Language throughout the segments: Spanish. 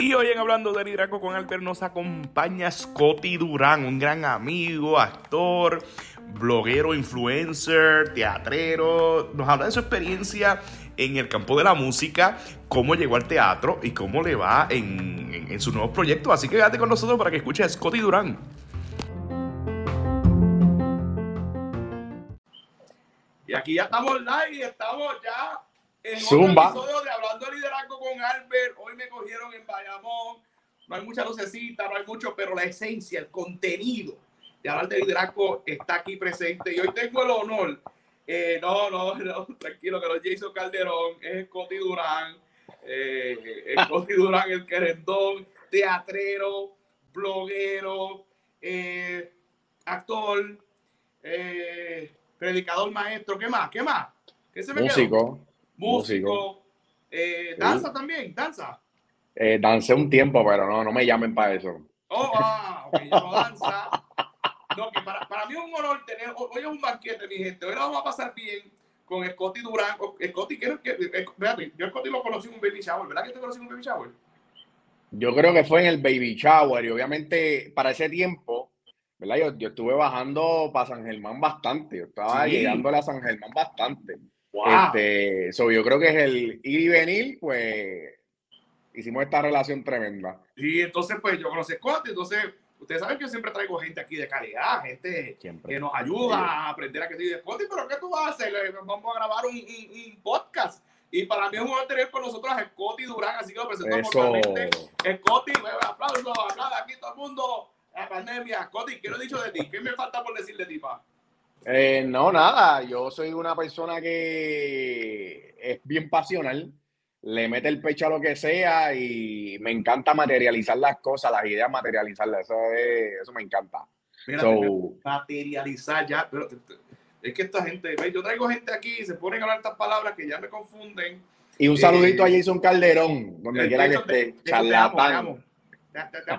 Y hoy en Hablando de Liderazgo con Albert nos acompaña Scotty Durán, un gran amigo, actor, bloguero, influencer, teatrero. Nos habla de su experiencia en el campo de la música, cómo llegó al teatro y cómo le va en, en, sus nuevos proyectos. Así que quédate con nosotros para que escuches a Scotty Durán. Aquí ya estamos live, estamos ya en Zumba. otro episodio de Hablando de Liderazgo con Albert. Hoy me cogieron en Bayamón. No hay mucha lucecita, no hay mucho, pero la esencia, el contenido de hablar de liderazgo está aquí presente. Y hoy tengo el honor. Eh, no, no, no, tranquilo, que no es Jason Calderón, es Scotty Durán. Eh, Scotty Durán, el querendón, teatrero, bloguero, eh, actor, eh, predicador, maestro. ¿Qué más? ¿Qué más? ¿Qué se me quedó? Músico. músico, eh, danza también, danza. Eh, dancé un tiempo, pero no, no me llamen para eso. Oh, ah, ok, no danza. No, que para, para mí es un honor tener, hoy es un banquete, mi gente, hoy lo vamos a pasar bien con Scotty Durán. Scotty, ¿qué, qué, espérate, yo Scotty lo conocí en un baby shower, ¿verdad que te conocí en un baby shower? Yo creo que fue en el baby shower y obviamente para ese tiempo, ¿verdad? Yo, yo estuve bajando para San Germán bastante. Yo estaba Sí. llegándole a San Germán bastante. Wow. Este, so, yo creo que es el ir y venir, pues hicimos esta relación tremenda. Y entonces, pues yo conocí a Scotty, entonces, ustedes saben que yo siempre traigo gente aquí de calidad, gente Siempre. que nos ayuda a aprender a que de Scotty, pero ¿qué tú vas a hacer? Eh, Vamos a grabar un, un- un podcast. Y para mí es un honor tener con nosotros a Scotty Durán, así que lo presentamos Eso. formalmente. Scotty, un aplauso, aplauda aquí todo el mundo. La pandemia. Scotty, ¿qué no he dicho de ti? ¿Qué me falta por decir de ti, pa? Eh, no, nada, yo soy una persona que es bien pasional, le mete el pecho a lo que sea y me encanta materializar las cosas, las ideas, materializarlas, eso, es- eso me encanta. Mira, So, materializar ya. Pero, es que esta gente, yo traigo gente aquí y se ponen a hablar estas palabras que ya me confunden. y un Eh, saludito a Jason Calderón, donde quiera que esté, charlatán.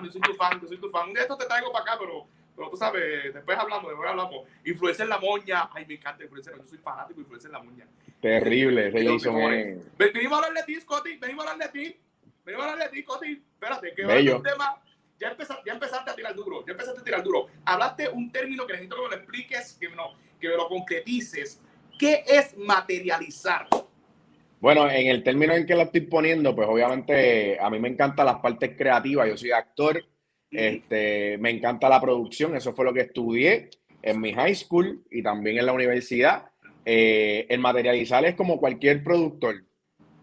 Yo soy tu fan, yo soy tu fan. Un día esto te traigo para acá, pero, pero tú sabes, después hablamos, después hablamos. Influencer en la moña. Ay, me encanta influencer. Yo soy fanático de influencer en la moña. Terrible, Jason Ven- Venimos a hablar de ti, Scotty. Venimos a hablar de ti. Venimos a hablar de ti, Scotty. Espérate, que va un tema. Ya empezaste, ya empezaste a tirar duro. Ya empezaste a tirar duro. Hablaste un término que necesito que me lo expliques, que lo, que me lo concretices. ¿Qué es materializar? Bueno, en el término en que lo estoy poniendo, pues obviamente a mí me encantan las partes creativas, yo soy actor, este, me encanta la producción, eso fue lo que estudié en mi high school y también en la universidad. Eh, el materializar es como cualquier productor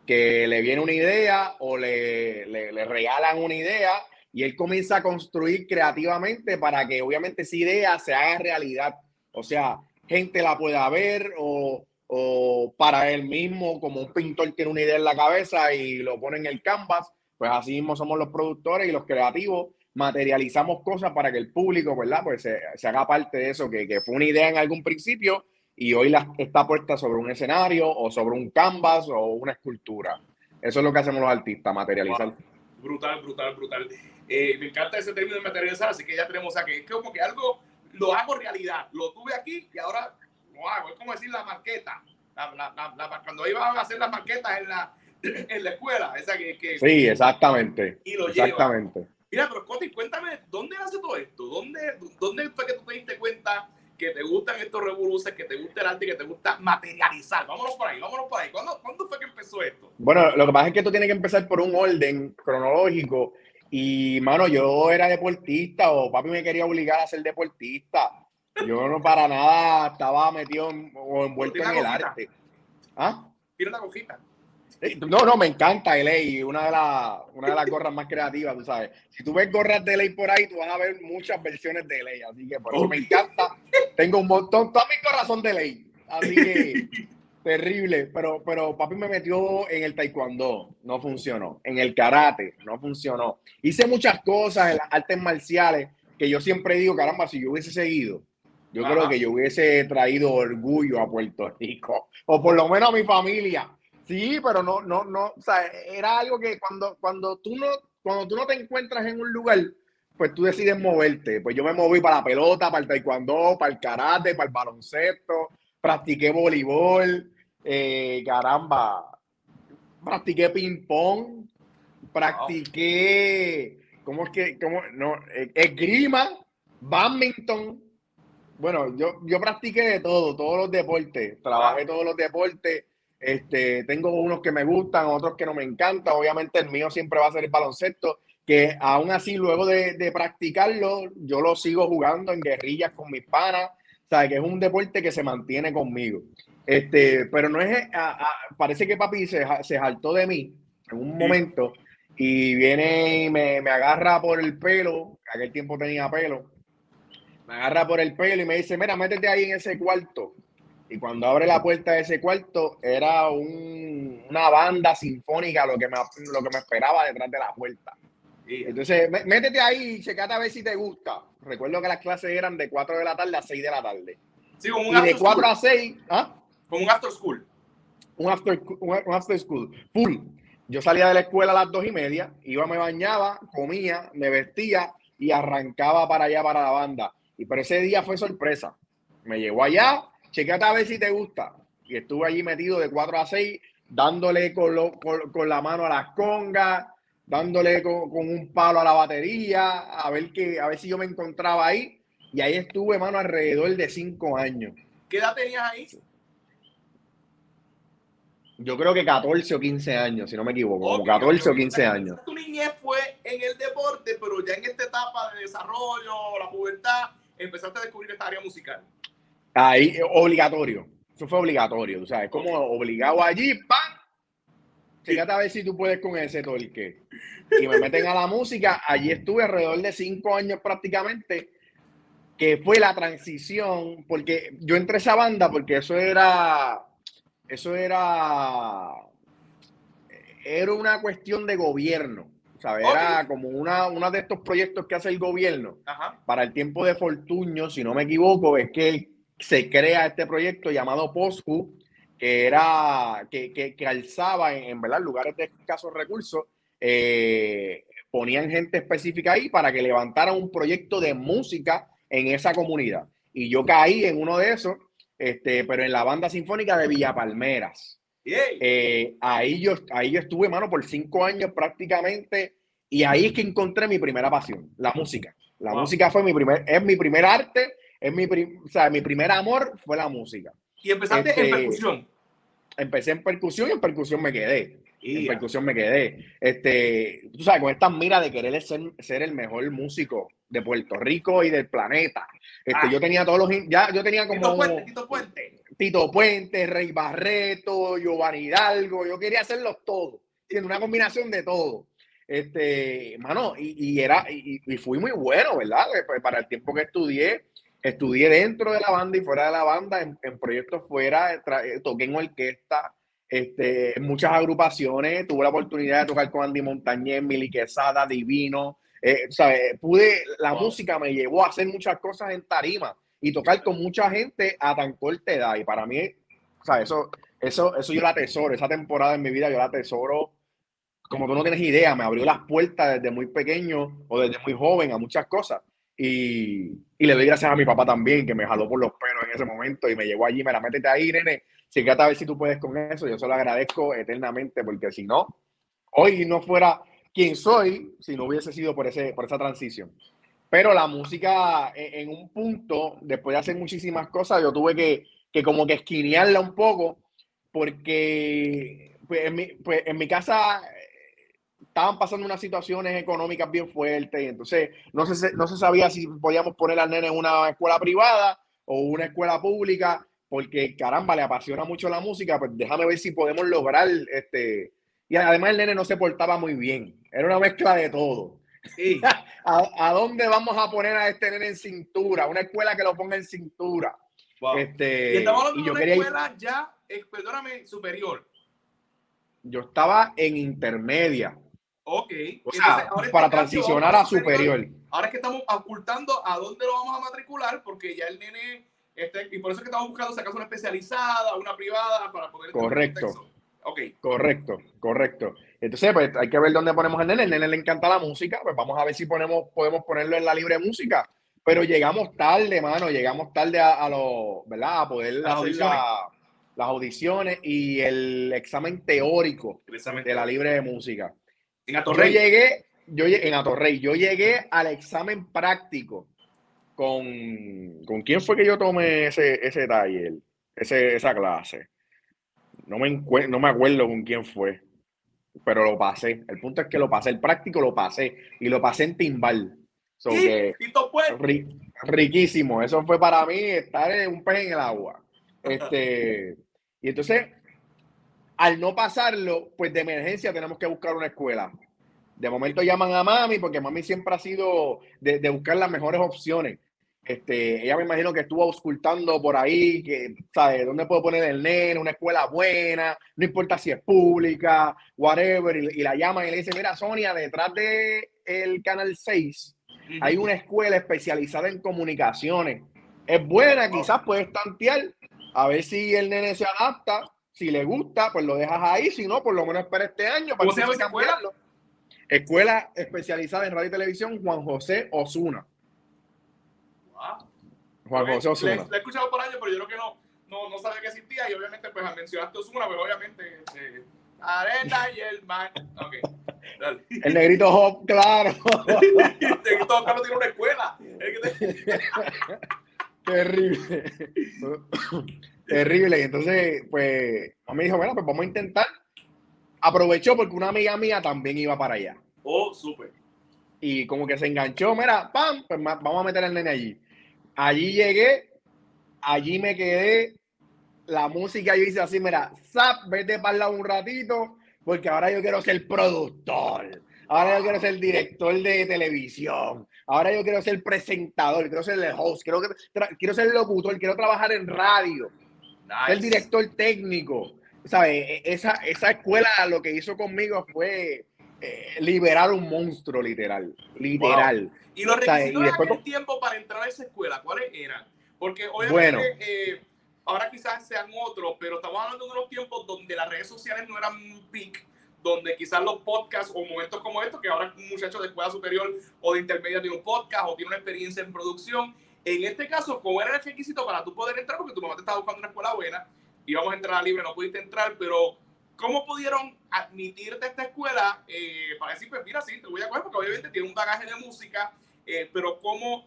que le viene una idea o le, le, le regalan una idea y él comienza a construir creativamente para que obviamente esa idea se haga realidad. O sea, gente la pueda ver o, o para él mismo, como un pintor tiene una idea en la cabeza y lo pone en el canvas, pues así mismo somos los productores y los creativos, materializamos cosas para que el público, ¿verdad? Pues se, se haga parte de eso, que, que fue una idea en algún principio y hoy está puesta sobre un escenario o sobre un canvas o una escultura. Eso es lo que hacemos los artistas, materializar. Brutal, brutal, brutal. Eh, me encanta ese término de materializar, así que ya tenemos aquí. Es como que algo lo hago realidad. Lo tuve aquí y ahora lo hago. Es como decir la marqueta. La- la- la- la- cuando iban a hacer las marquetas en la, en la escuela, esa que, que- Sí, exactamente. y lo lleva. Exactamente. Mira, pero Scotty, cuéntame, ¿dónde nace todo esto? ¿Dónde, ¿Dónde fue que tú te diste cuenta que te gustan estos revoluciones, que te gusta el arte, que te gusta materializar? Vámonos por ahí, vámonos por ahí. ¿Cuándo, ¿cuándo fue que empezó esto? Bueno, lo que pasa es que tú tienes que empezar por un orden cronológico. Y, mano, yo era deportista o papi me quería obligar a ser deportista. Yo no para nada estaba metido en- o envuelto en el arte. ¿Ah? Tira la cojita. Eh, No, no, me encanta el ley, una de, las una de las gorras más creativas, tú sabes. Si tú ves gorras de ley por ahí, tú vas a ver muchas versiones de ley, así que por eso me encanta. Tengo un montón, todas mis gorras son de ley, así que terrible. Pero, pero papi me metió en el taekwondo, no funcionó. En el karate, no funcionó. Hice muchas cosas en las artes marciales que yo siempre digo, caramba, si yo hubiese seguido, yo Ajá. creo que yo hubiese traído orgullo a Puerto Rico, o por lo menos a mi familia. Sí, pero no, no, no, o sea, era algo que cuando, cuando tú no, cuando tú no te encuentras en un lugar, pues tú decides moverte. Pues yo me moví para la pelota, para el taekwondo, para el karate, para el baloncesto, practiqué voleibol, eh, caramba, practiqué ping-pong, practiqué, ¿cómo es que, cómo, no, eh, esgrima, badminton. Bueno, yo, yo practiqué de todo, todos los deportes, trabajé todos los deportes. Este, tengo unos que me gustan, otros que no me encantan. Obviamente el mío siempre va a ser el baloncesto, que aún así luego de, de practicarlo, yo lo sigo jugando en guerrillas con mis panas. Sea, que es un deporte que se mantiene conmigo. Este, pero no es, parece que papi se, se saltó de mí en un momento y viene y me, me, agarra por el pelo, aquel tiempo tenía pelo, me agarra por el pelo y me dice, mira, métete ahí en ese cuarto. Y cuando abre la puerta de ese cuarto, era un, una banda sinfónica lo que, me, lo que me esperaba detrás de la puerta. Entonces, métete ahí y checate a ver si te gusta. Recuerdo que las clases eran de 4 de la tarde a 6 de la tarde. Sí, un y de 4 a 6, ¿ah? Como un after school. Un after, un after school. Full. Yo salía de la escuela a las dos y media, iba, me bañaba, comía, me vestía y arrancaba para allá, para la banda. Y pero ese día fue sorpresa. Me llegó allá, checate a ver si te gusta. Y estuve allí metido de 4 a 6, dándole con, con, la mano a las congas, dándole con, con, un palo a la batería, a ver, que, a ver si yo me encontraba ahí. Y ahí estuve, mano, alrededor de 5 años. ¿Qué edad tenías ahí? Yo creo que 14 o 15 años, si no me equivoco, como 14 o 15 años. Tu niñez fue en el deporte, pero ya en esta etapa de desarrollo, la pubertad, empezaste a descubrir esta área musical. Ahí, obligatorio. Eso fue obligatorio, o sea, es como obligado allí, ¡pam! Fíjate a ver si tú puedes con ese torque. Y me meten a la música. Allí estuve alrededor de cinco años prácticamente, que fue la transición, porque yo entré a esa banda porque eso era eso era, era una cuestión de gobierno. ¿Sabes? Era como una, uno de estos proyectos que hace el gobierno para el tiempo de Fortuño, si no me equivoco, es que se crea este proyecto llamado POSCU, que era que, que, alzaba en, verdad lugares de escasos recursos, eh, ponían gente específica ahí para que levantaran un proyecto de música en esa comunidad. Y yo caí en uno de esos este, pero en la banda sinfónica de Villa Palmeras. Eh, ahí, yo, ahí yo estuve, mano, por cinco años prácticamente, y ahí es que encontré mi primera pasión, la música. La música fue mi primer, es mi primer arte, es mi, o sea, mi primer amor fue la música. ¿Y empezaste en este, percusión? Empecé en percusión y en percusión me quedé. En percusión me quedé. Este, tú sabes, con esta mira de querer ser, ser el mejor músico de Puerto Rico y del planeta. Este, ah. Yo tenía todos los. Ya, yo tenía como. Tito Puente, Tito Puente. Tito Puente, Rey Barreto, Giovanni Hidalgo. Yo quería hacerlos todos. Siendo una combinación de todo. Este, mano, y, era, y, fui muy bueno, ¿verdad? Pues, pues, para el tiempo que estudié, estudié dentro de la banda y fuera de la banda, en, proyectos fuera, eh, toqué en orquesta, este, en muchas agrupaciones, tuve la oportunidad de tocar con Andy Montañez, Mili Quesada, Divino, eh, pude, la música me llevó a hacer muchas cosas en tarima y tocar con mucha gente a tan corta edad. Y para mí, o eso, eso, eso yo la atesoro, esa temporada en mi vida yo la atesoro como tú no tienes idea, me abrió las puertas desde muy pequeño o desde muy joven a muchas cosas. Y, y, le doy gracias a mi papá también, que me jaló por los pelos en ese momento y me llevó allí, me la métete ahí, nene, si a ver si tú puedes con eso, yo se lo agradezco eternamente, porque si no, hoy no fuera quién soy si no hubiese sido por, ese, por esa transición. Pero la música, en, un punto, después de hacer muchísimas cosas, yo tuve que, que como que esquinearla un poco, porque pues, en, mi, pues, en mi casa eh, estaban pasando unas situaciones económicas bien fuertes, y entonces no se, no se sabía si podíamos poner al nene en una escuela privada o una escuela pública, porque caramba, le apasiona mucho la música, pues déjame ver si podemos lograr este, y además el nene no se portaba muy bien. Era una mezcla de todo. ¿A, dónde vamos a poner a este nene en cintura? Una escuela que lo ponga en cintura. Este, y estamos hablando de una escuela ya, perdóname, superior. Yo estaba en intermedia. Ok. O sea, para transicionar a superior. Ahora es que estamos ocultando a dónde lo vamos a matricular, porque ya el nene, este, y por eso es que estamos buscando sacar una especializada, una privada, para poder... Correcto. Ok. Correcto, correcto. Entonces, pues hay que ver dónde ponemos el nene. El nene le encanta la música, pues vamos a ver si ponemos, podemos ponerlo en la libre música. Pero llegamos tarde, mano, llegamos tarde a, lo, ¿verdad? A poder hacer la, las audiciones y el examen teórico de la libre de música. En Yo Atorrey. llegué, yo llegué en Atorrey, yo llegué al examen práctico con, ¿con quién fue que yo tomé ese, ese taller, ese, esa clase? No me, no me acuerdo con quién fue, pero lo pasé. El punto es que lo pasé, el práctico lo pasé y lo pasé en timbal. So que- pues. Ri- riquísimo. Eso fue para mí estar en un pez en el agua. Este, y entonces, al no pasarlo, pues de emergencia tenemos que buscar una escuela. De momento llaman a mami, porque mami siempre ha sido de, de buscar las mejores opciones. Este, ella me imagino que estuvo auscultando por ahí, que, ¿sabes? ¿Dónde puedo poner el nene? Una escuela buena, no importa si es pública, whatever. Y, y la llaman y le dicen, mira, Sonia, detrás de el Canal 6 hay una escuela especializada en comunicaciones. Es buena, quizás puedes tantear, a ver si el nene se adapta. Si le gusta, pues lo dejas ahí. Si no, por lo menos espera este año para ¿Cómo se llama. Escuela especializada en radio y televisión, Juan José Osuna. Juan Pues, José le, Osuna. le he escuchado por años, pero yo creo que no, no, no sabía que existía. Y obviamente, pues mencionaste Osuna, pero obviamente. eh, arena y el mar. Ok. Dale. El negrito Hop, claro. Todo Carlos tiene una escuela. El Terrible. Terrible. Y entonces, pues, me dijo, bueno, pues vamos a intentar. Aprovechó porque una amiga mía también iba para allá. Oh, súper. y como que se enganchó, mira, pam, pues vamos a meter al nene allí. Allí llegué, allí me quedé, la música yo hice así, mira, zap, vete para un ratito, porque ahora yo quiero ser productor, ahora yo quiero ser director de televisión, ahora yo quiero ser presentador, quiero ser el host, quiero, quiero ser locutor, quiero trabajar en radio, ser Nice. director técnico. ¿Sabes? E- Esa, esa escuela lo que hizo conmigo fue eh, liberar un monstruo, literal. Literal. Y los O sea, requisitos y de aquel tiempo para entrar a esa escuela, ¿cuáles eran? Porque obviamente Bueno. eh, ahora quizás sean otros, pero estamos hablando de unos tiempos donde las redes sociales no eran un peak, donde quizás los podcasts o momentos como estos, que ahora un muchacho de escuela superior o de intermedia tiene un podcast o tiene una experiencia en producción. En este caso, ¿cómo era el requisito para tú poder entrar? Porque tu mamá te estaba buscando una escuela buena, íbamos a entrar a libre, no pudiste entrar, pero ¿cómo pudieron admitirte a esta escuela eh, para decir, pues mira, sí, te voy a coger? Porque obviamente tiene un bagaje de música, eh, pero ¿cómo,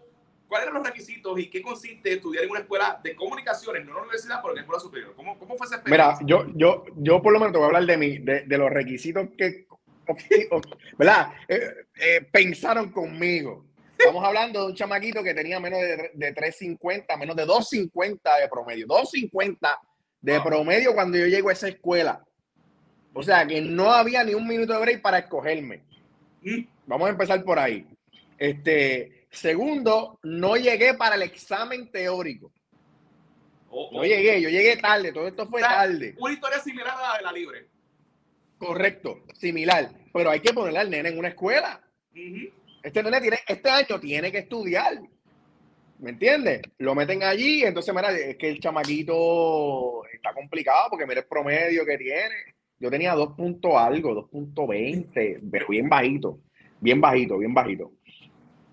¿cuáles eran los requisitos y qué consiste estudiar en una escuela de comunicaciones, no en la universidad, pero en la escuela superior? ¿Cómo, cómo fue esa Mira, experiencia? yo, yo, yo por lo menos te voy a hablar de, mi, de, de los requisitos que, ¿verdad? Eh, eh, pensaron conmigo. Estamos hablando de un chamaquito que tenía menos de, de 350, menos de 250 de promedio. 250 de Wow. promedio cuando yo llego a esa escuela. O sea que no había ni un minuto de break para escogerme. Mm, Vamos a empezar por ahí. Este, segundo, no llegué para el examen teórico. oh, No oh. llegué, yo llegué tarde, todo esto fue O sea, tarde. Una historia similar a la de la libre. Correcto, similar. Pero hay que ponerle al nene en una escuela. Este nene tiene, este año tiene que estudiar. ¿Me entiendes? Lo meten allí, entonces, mira, es que el chamaquito está complicado porque mira el promedio que tiene. Yo tenía 2 puntos algo, 2.20, pero bien bajito, bien bajito, bien bajito.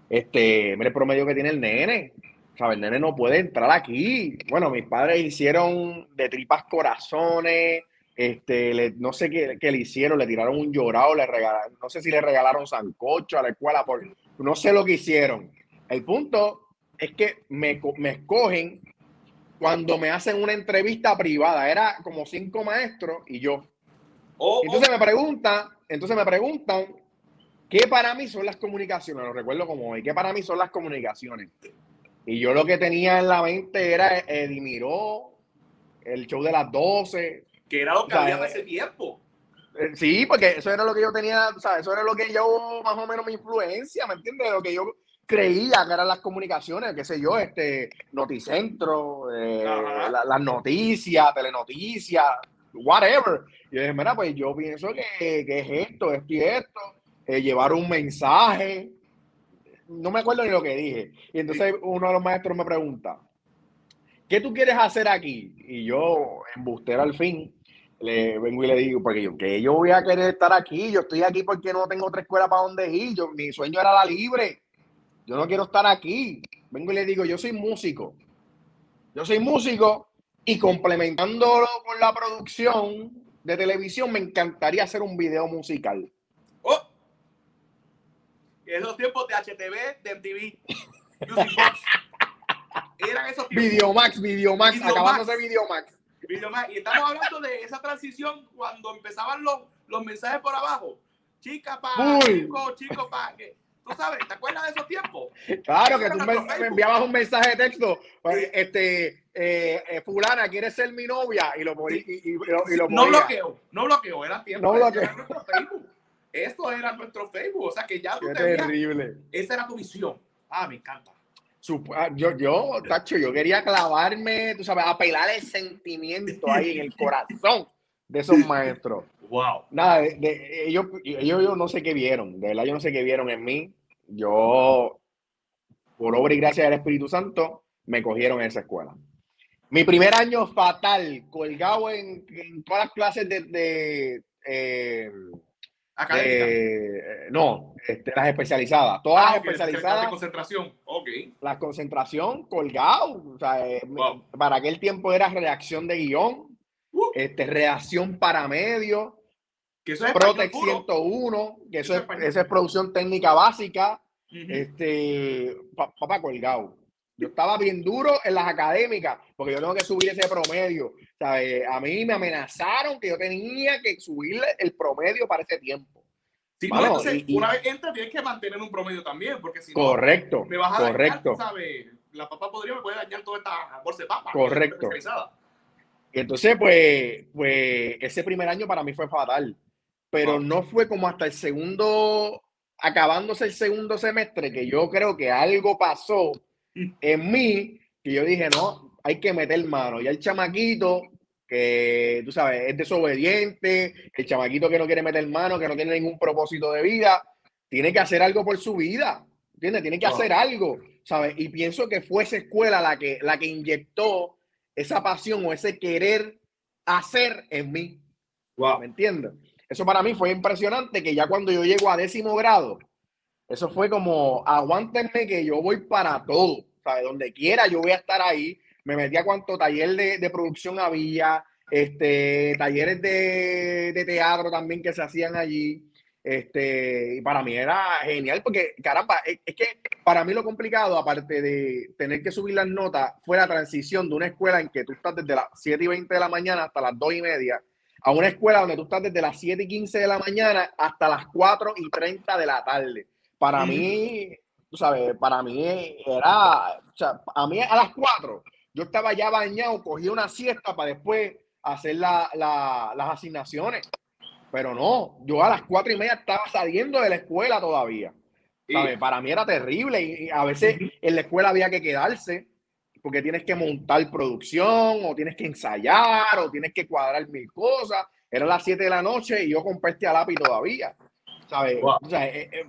Este, mira el promedio que tiene el nene. ¿Sabes? El nene no puede entrar aquí. Bueno, mis padres hicieron de tripas corazones, este, le- no sé qué, qué le hicieron, le tiraron un llorado, le regalaron, no sé si le regalaron sancocho a la escuela, por, no sé lo que hicieron. El punto es que me, me escogen cuando me hacen una entrevista privada. Era como cinco maestros y yo. Oh, Entonces me preguntan, entonces me preguntan qué para mí son las comunicaciones. Lo recuerdo como hoy, qué para mí son las comunicaciones. Y yo lo que tenía en la mente era Eddie Miró, el show de las 12. oh, que era lo que o sea, había en eh, ese tiempo. Eh, Sí, porque eso era lo que yo tenía, o sea, eso era lo que yo, más o menos mi influencia, ¿me entiendes? Lo que yo creía que eran las comunicaciones, qué sé yo, este, Noticentro, eh, la- las noticias, telenoticias, whatever. Y yo dije, mira, pues yo pienso que, que es esto, esto y esto, eh, llevar un mensaje. No me acuerdo ni lo que dije. Y entonces uno de los maestros me pregunta, ¿qué tú quieres hacer aquí? Y yo, embustero al fin, le vengo y le digo, porque yo, que yo voy a querer estar aquí, yo estoy aquí porque no tengo otra escuela para donde ir, yo, mi sueño era la libre, yo no quiero estar aquí. Vengo y le digo, yo soy músico, yo soy músico Y complementándolo con la producción de televisión, me encantaría hacer un video musical. Oh. Esos tiempos de HTV, de MTV, Music Box. Eran esos tiempos. Videomax, Videomax, Videomax. acabándose Videomax. Videomax. Y estamos hablando de esa transición cuando empezaban los, los mensajes por abajo. Chica pa, Uy. chico, chico pa. que- Tú sabes, ¿te acuerdas de esos tiempos? Claro, que tú me, enviabas un mensaje de texto, pues, Sí. este, eh, eh, fulana, ¿quieres ser mi novia? Y lo, y, y- y lo, y lo No bloqueo, no bloqueo, era tiempo. No de- bloqueo. Esto era nuestro Facebook. O sea que ya tú Qué te veías- terrible. Esa era tu visión. Ah, me encanta. Sup- ah, yo, yo, Tacho, yo quería clavarme, tú sabes, apelar el sentimiento ahí en el corazón de esos maestros. Wow. Nada, de- de- ellos, ellos, yo no sé qué vieron, de verdad yo no sé qué vieron en mí. Yo, por obra y gracia del Espíritu Santo, me cogieron en esa escuela. Mi primer año fatal, colgado en, en todas las clases de, de, eh, De- no, este, las especializadas, todas Ah, las ok, de especializadas concentración. Ok. la concentración colgado. O sea, eh, Wow. para aquel tiempo era redacción de guion, Uh. este, redacción para medio, Que eso es Protec español puro. 101, que eso, Eso es producción técnica básica, este, pa- papá colgado. Yo estaba bien duro en las académicas, porque yo tengo que subir ese promedio. ¿sabes? A mí me amenazaron que yo tenía que subirle el promedio para ese tiempo. Sí, no, entonces, y- una vez entra, tienes que mantener un promedio también, porque si no, Correcto, me vas a dañar, correcto. tú ¿sabes? La papa podría me puede dañar toda esta bolsa de papa. Correcto. Y entonces, pues, pues, ese primer año para mí fue fatal. Pero no fue como hasta el segundo, acabándose el segundo semestre, que yo creo que algo pasó. En mí, que yo dije, no, hay que meter mano. Ya el chamaquito, que tú sabes, es desobediente, el chamaquito que no quiere meter mano, que no tiene ningún propósito de vida, tiene que hacer algo por su vida, ¿entiendes? Tiene que hacer algo, ¿sabes? Y pienso que fue esa escuela la que, la que inyectó esa pasión o ese querer hacer en mí, Wow. ¿me entiendes? Eso para mí fue impresionante, que ya cuando yo llego a décimo grado, eso fue como, aguántenme que yo voy para todo, ¿sabes? Donde quiera yo voy a estar ahí. Me metí a cuanto taller de, de producción había, este, talleres de, de teatro también que se hacían allí. Este, y para mí era genial porque, caramba, es, es que para mí lo complicado, aparte de tener que subir las notas, fue la transición de una escuela en que tú estás desde las 7 y 20 de la mañana hasta las 2 y media, a una escuela donde tú estás desde las 7 y 15 de la mañana hasta las 4 y 30 de la tarde. Para mí, tú sabes, para mí era, o sea, a mí a las 4 yo estaba ya bañado, cogí una siesta para después hacer la- la- las asignaciones. Pero no, yo a las cuatro y media estaba saliendo de la escuela todavía. ¿sabes? Para mí era terrible y, a veces en la escuela había que quedarse porque tienes que montar producción o tienes que ensayar o tienes que cuadrar mil cosas. Eran las 7 de la noche y yo con peste a lápiz todavía. ¿sabes? Wow. O sea, eh, eh,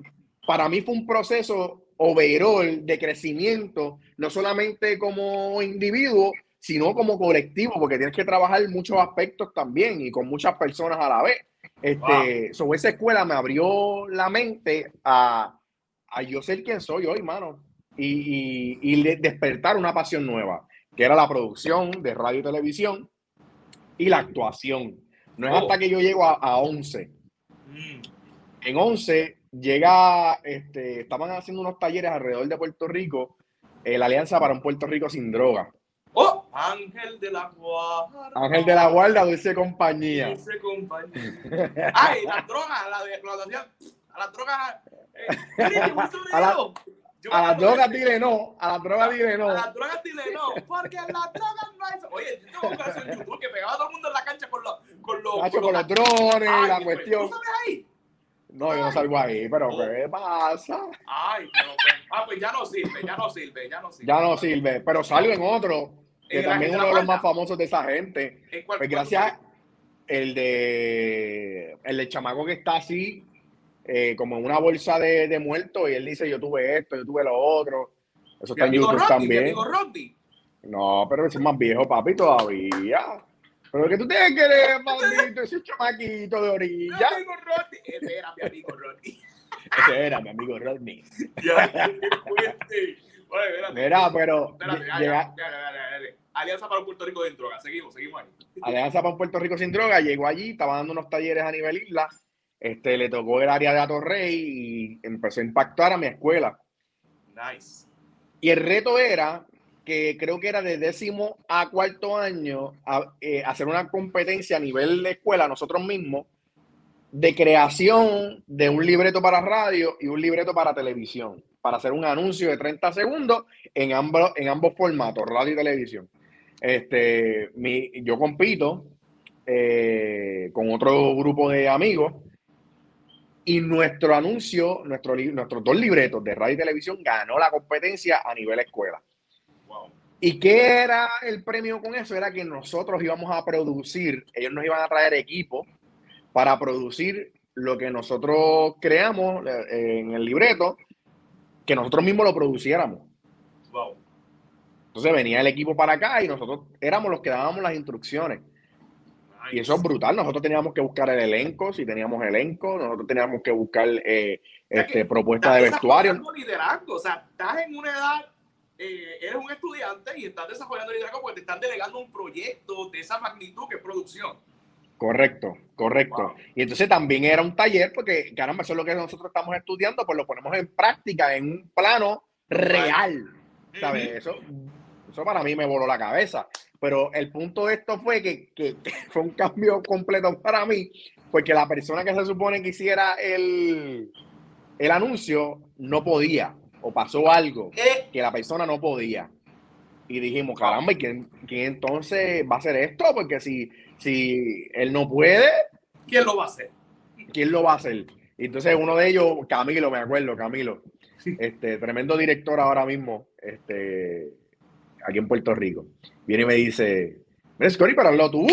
para mí fue un proceso overall de crecimiento, no solamente como individuo, sino como colectivo, porque tienes que trabajar muchos aspectos también y con muchas personas a la vez. Este, sobre esa escuela me abrió la mente a, a yo ser quien soy hoy, mano, y, y, y despertar una pasión nueva, que era la producción de radio y televisión y la actuación. No es Oh. hasta que yo llego a, a 11. Mm. En 11 llega, este, estaban haciendo unos talleres alrededor de Puerto Rico, eh, la Alianza para un Puerto Rico sin droga. Oh, Ángel de la Guarda. Ángel de la Guarda, dulce compañía. Ese compañero. Ay, las drogas, la de la de- a las drogas. Eh, mire, A la- A las drogas dile no, a las drogas dile A no. las drogas dile no, porque las drogas no hay. Oye, yo tengo un canción en YouTube que pegaba a todo el mundo en la cancha con los. Con los, con los drones, Ay, la cuestión. ¿Tú sabes ahí? No, yo no salgo ahí, pero Oh. ¿qué pasa? Ay, pero pues, ah, pues ya no sirve, ya no sirve, ya no sirve. Ya no sirve, pero salgo en otro, que En también gente uno de de los más famosos de esa gente. ¿En cuál- Pues cuál- gracias, el de el del chamaco que está así, eh, como en una bolsa de, de muertos, y él dice, yo tuve esto, yo tuve lo otro. Eso está en YouTube Rodney, también. No, pero es más viejo, papi, todavía. Pero que tú tienes que leer, maldito, ese chamaquito de Mi orilla. amigo Rodney. Ese era mi amigo Rodney. Ese era mi amigo Rodney. Mira, pero. Alianza para un Puerto Rico sin droga. Seguimos, seguimos ahí. Alianza para un Puerto Rico sin droga. Llegó allí, estaba dando unos talleres a nivel isla. Este, le tocó el área de Atorrey y empezó a impactar a mi escuela. Nice. Y el reto era creo que era de décimo a cuarto año eh, hacer una competencia a nivel de escuela nosotros mismos de creación de un libreto para radio y un libreto para televisión, para hacer un anuncio de 30 segundos en ambos, en ambos formatos, radio y televisión. Este, mi, yo compito eh, con otro grupo de amigos y nuestro anuncio, nuestro, nuestros dos libretos de radio y televisión ganó la competencia a nivel escuela. ¿Y qué era el premio con eso? Era que nosotros íbamos a producir, ellos nos iban a traer equipo para producir lo que nosotros creamos eh, en el libreto, que nosotros mismos lo produciéramos. Wow. Entonces venía el equipo para acá y nosotros éramos los que dábamos las instrucciones. Y eso es brutal. Nosotros teníamos que buscar el elenco, si teníamos elenco, nosotros teníamos que buscar eh, este, propuestas de vestuario. Liderazgo. O sea, estás en una edad, eh, eres un estudiante y estás desarrollando liderazgo porque te están delegando un proyecto de esa magnitud que es producción. Correcto, correcto. Y entonces también era un taller, porque caramba, eso es lo que nosotros estamos estudiando, pues lo ponemos en práctica, en un plano real. ¿Sabes? Eso, eso para mí me voló la cabeza. Pero el punto de esto fue que, que, fue un cambio completo para mí, porque la persona que se supone que hiciera el, el anuncio no podía, o pasó algo eh. que la persona no podía. Y dijimos, caramba, ¿y quién, quién entonces va a hacer esto? Porque si si él no puede, ¿quién lo va a hacer? ¿Quién lo va a hacer? Y entonces uno de ellos, Camilo, me acuerdo, Camilo, este tremendo director ahora mismo, este, aquí en Puerto Rico, viene y me dice, ¿Ves, Scotty, pero hazlo tú.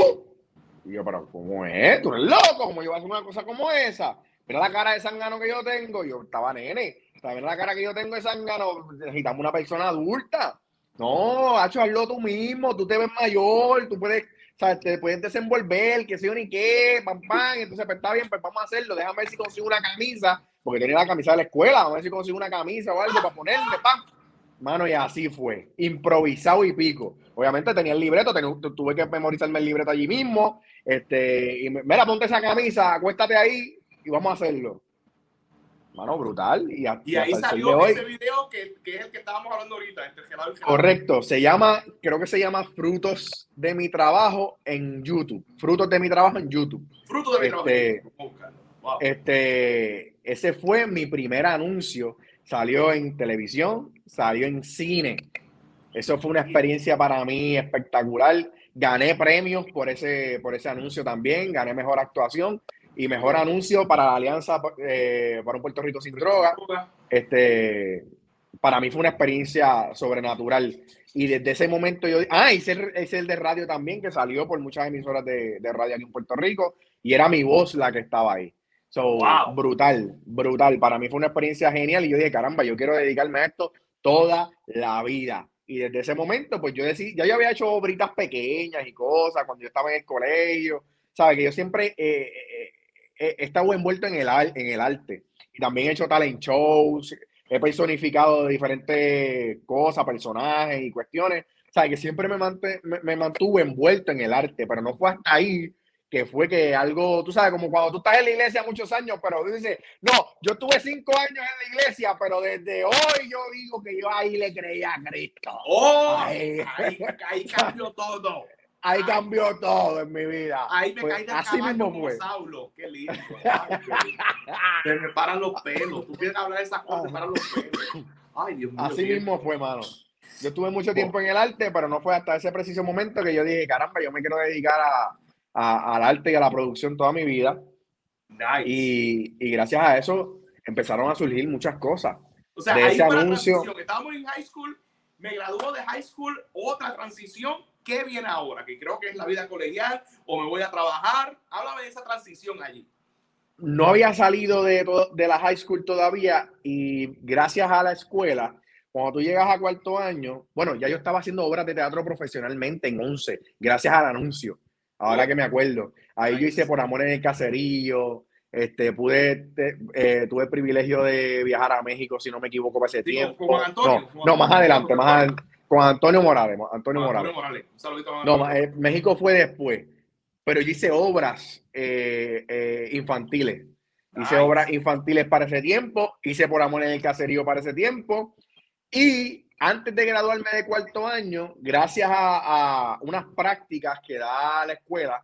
Y yo, pero ¿cómo es? Tú eres loco, ¿cómo yo voy a hacer una cosa como esa? Mira la cara de sangano que yo tengo. Yo estaba nene. Mira la cara que yo tengo de sangano. Necesitamos una persona adulta. No, hacho, hazlo tú mismo. Tú te ves mayor. Tú puedes sea, te pueden desenvolver, que sea ni qué, pam, pam. Entonces, pues está bien, pues vamos a hacerlo. Déjame ver si consigo una camisa, porque tenía la camisa de la escuela. Vamos a ver si consigo una camisa o algo para ponerle, pam. Mano, y así fue. Improvisado y pico. Obviamente tenía el libreto, tuve que memorizarme el libreto allí mismo. Este, y mira, ponte esa camisa, acuéstate ahí y vamos a hacerlo. Mano, brutal. Y, ahí salió ese video que, es el que estábamos hablando ahorita. Este Correcto. Se llama, creo que se llama Frutos de mi trabajo en YouTube. Frutos de mi trabajo en YouTube. Frutos de mi este, trabajo. Este, ese fue mi primer anuncio. Salió en televisión, salió en cine. Eso fue una experiencia para mí espectacular. Gané premios por ese, por ese anuncio también. Gané mejor actuación y mejor anuncio para la Alianza eh, para un Puerto Rico sin droga. Este, para mí fue una experiencia sobrenatural. Y desde ese momento yo. Ah, hice el, el de radio también, que salió por muchas emisoras de, de, radio aquí en Puerto Rico. Y era mi voz la que estaba ahí. So, brutal, brutal. Para mí fue una experiencia genial. Y yo dije, caramba, yo quiero dedicarme a esto toda la vida. Y desde ese momento, pues yo decía, ya yo había hecho obritas pequeñas y cosas cuando yo estaba en el colegio. ¿Sabes? Que yo siempre eh, eh, he estado envuelto en el, en el arte. Y también he hecho talent shows, he personificado diferentes cosas, personajes y cuestiones. O sea, que siempre me, me, mantuve envuelto en el arte, pero no fue hasta ahí que fue que algo, tú sabes, como cuando tú estás en la iglesia muchos años, pero tú dices, no, yo tuve cinco años en la iglesia, pero desde hoy yo digo que yo ahí le creía a Cristo. Oh, ahí, ahí cambió todo ahí cambió todo en mi vida. Ahí me caí de así mismo fue. Saulo. Qué lindo. Se me paran los pelos. Tú quieres hablar de esas cosas, me paran los pelos. Ay, Dios mío. Así mismo fue, mano. Yo estuve mucho tiempo en el arte, pero no fue hasta ese preciso momento que yo dije, caramba, yo me quiero dedicar a, al arte y a la producción toda mi vida. Nice. Y, y, gracias a eso empezaron a surgir muchas cosas. O sea, de ahí ese anuncio. Estábamos en high school, me graduó de high school, otra transición ¿Qué viene ahora? Que creo que es la vida colegial o me voy a trabajar. Háblame de esa transición allí. No había salido de, de la high school todavía y gracias a la escuela, cuando tú llegas a cuarto año, bueno, ya yo estaba haciendo obras de teatro profesionalmente en 11, gracias al anuncio. Ahora que me acuerdo. Ahí yo hice Por Amor en el Caserío, Este, pude, eh, tuve el privilegio de viajar a México, si no me equivoco, para ese tiempo. Con Antonio, no, no, más adelante, más adelante. Con Antonio Morales. Antonio Morales. Morales. Un saludito a no, eh, México fue después. Pero yo hice obras eh, infantiles. Hice obras infantiles para ese tiempo. Hice por amor en el caserío para ese tiempo. Y antes de graduarme de cuarto año, gracias a, unas prácticas que da la escuela,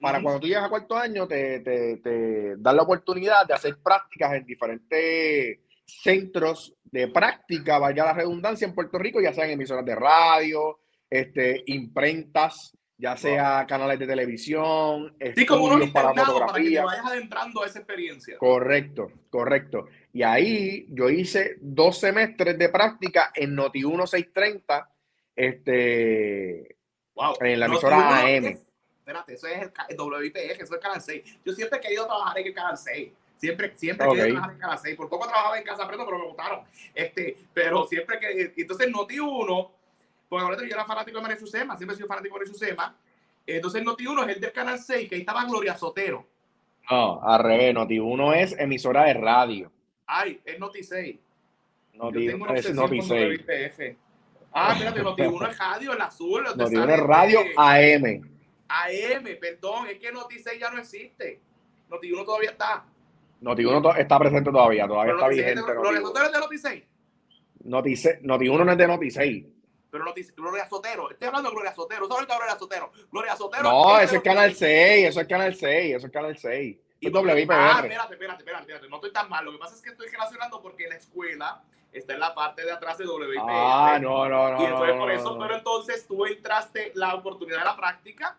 para cuando tú llegas a cuarto año, te, te, te dan la oportunidad de hacer prácticas en diferentes centros de práctica, vaya la redundancia, en Puerto Rico, ya sean emisoras de radio, este, imprentas, ya sea canales de televisión, sí, como unos para fotografía. Para que te vayas adentrando a esa experiencia. Correcto, correcto. Y ahí yo hice dos semestres de práctica en Noti 1630, este, wow. en la emisora AM. espérate, eso es el, WIPF, eso es el Canal 6. Yo siempre he querido trabajar en el Canal 6. Siempre, siempre okay. quería trabajar en Canal 6. Por poco trabajaba en Casa Preto, pero me votaron. Este, pero siempre que. Entonces, Noti 1, porque ahora yo era fanático de María Susema, siempre he sido fanático de María Susema. Entonces, Noti 1 es el del Canal 6, que ahí estaba Gloria Sotero. No, al revés, Noti 1 es emisora de radio. Ay, es Noti 6. Noti, es Noti 6. Ah, espérate, Noti 1 es radio, el azul. Noti 1 es radio AM. AM, perdón, es que Noti 6 ya no existe. Noti 1 todavía está. Noti 1 está presente todavía, todavía está vigente. ¿Gloria Sotero es de Noti 6? Noti, Noti 1 no es de Noti 6. Pero Noti, Gloria Sotero, estoy hablando de Gloria Sotero, ¿sabes ahorita Gloria Sotero? Gloria Sotero. No, eso es Canal 6, eso es Canal 6, eso es Canal 6. Y WIPR. Ah, espérate, espérate, espérate, espérate, no estoy tan mal. Lo que pasa es que estoy relacionando porque la escuela está en la parte de atrás de WIPR. Ah, no, no, no. Y entonces por eso, no. pero entonces tú entraste la oportunidad de la práctica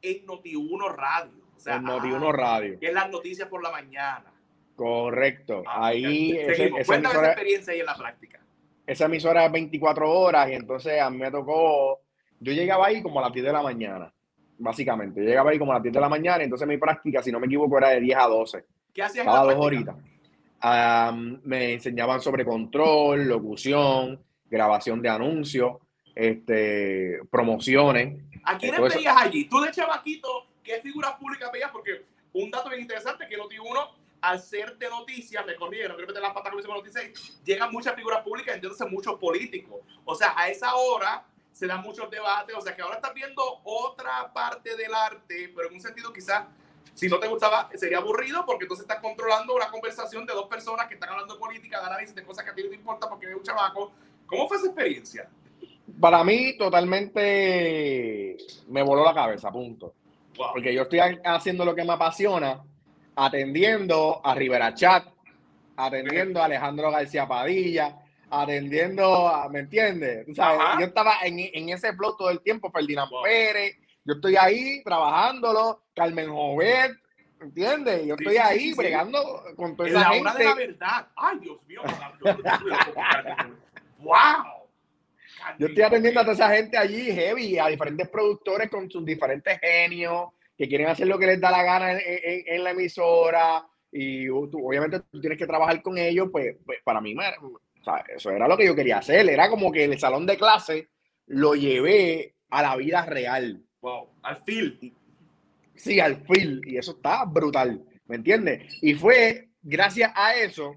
en Noti1 Radio. O sea, en Noti1 Radio. Que es las noticias por la mañana. Correcto. Ah, ahí esa emisora, esa experiencia ahí en la práctica. Esa emisora es 24 horas y entonces a mí me tocó, yo llegaba ahí como a las 10 de la mañana, básicamente. Yo llegaba ahí como a las 10 de la mañana y entonces mi práctica, si no me equivoco, era de 10 a 12. ¿Qué hacías Cada dos horitas. Um, me enseñaban sobre control, locución, grabación de anuncios, este, promociones. ¿A quiénes veías allí? Tú de chavaquito, ¿qué figuras públicas veías? Porque un dato bien interesante que Noti uno al ser de noticias, me corrieron, creo que te las patas con noticias, llegan muchas figuras públicas, entonces muchos políticos. O sea, a esa hora se dan muchos debates, o sea que ahora estás viendo otra parte del arte, pero en un sentido quizás, si no te gustaba, sería aburrido porque entonces estás controlando una conversación de dos personas que están hablando de política, de análisis, de cosas que a ti no te importan porque eres un chavaco. ¿Cómo fue esa experiencia? Para mí, totalmente me voló la cabeza, punto. Wow. Porque yo estoy haciendo lo que me apasiona, atendiendo a Rivera Chat, atendiendo a Alejandro García Padilla, atendiendo a, ¿me entiendes? O sea, yo estaba en, en, ese flow todo el tiempo, Ferdinand wow. Pérez, yo estoy ahí trabajándolo, Carmen Jovet, ¿entiendes? Yo estoy sí, ahí sí, sí, bregando con toda esa la gente. de la verdad. Ay, Dios mío. wow. Yo estoy atendiendo a toda esa gente allí, heavy, a diferentes productores con sus diferentes genios, que quieren hacer lo que les da la gana en, en, en la emisora, y tú, obviamente tú tienes que trabajar con ellos, pues, pues para mí, o sea, eso era lo que yo quería hacer, era como que el salón de clase lo llevé a la vida real. Wow, al feel. Sí, al feel, y eso está brutal, ¿me entiendes? Y fue gracias a eso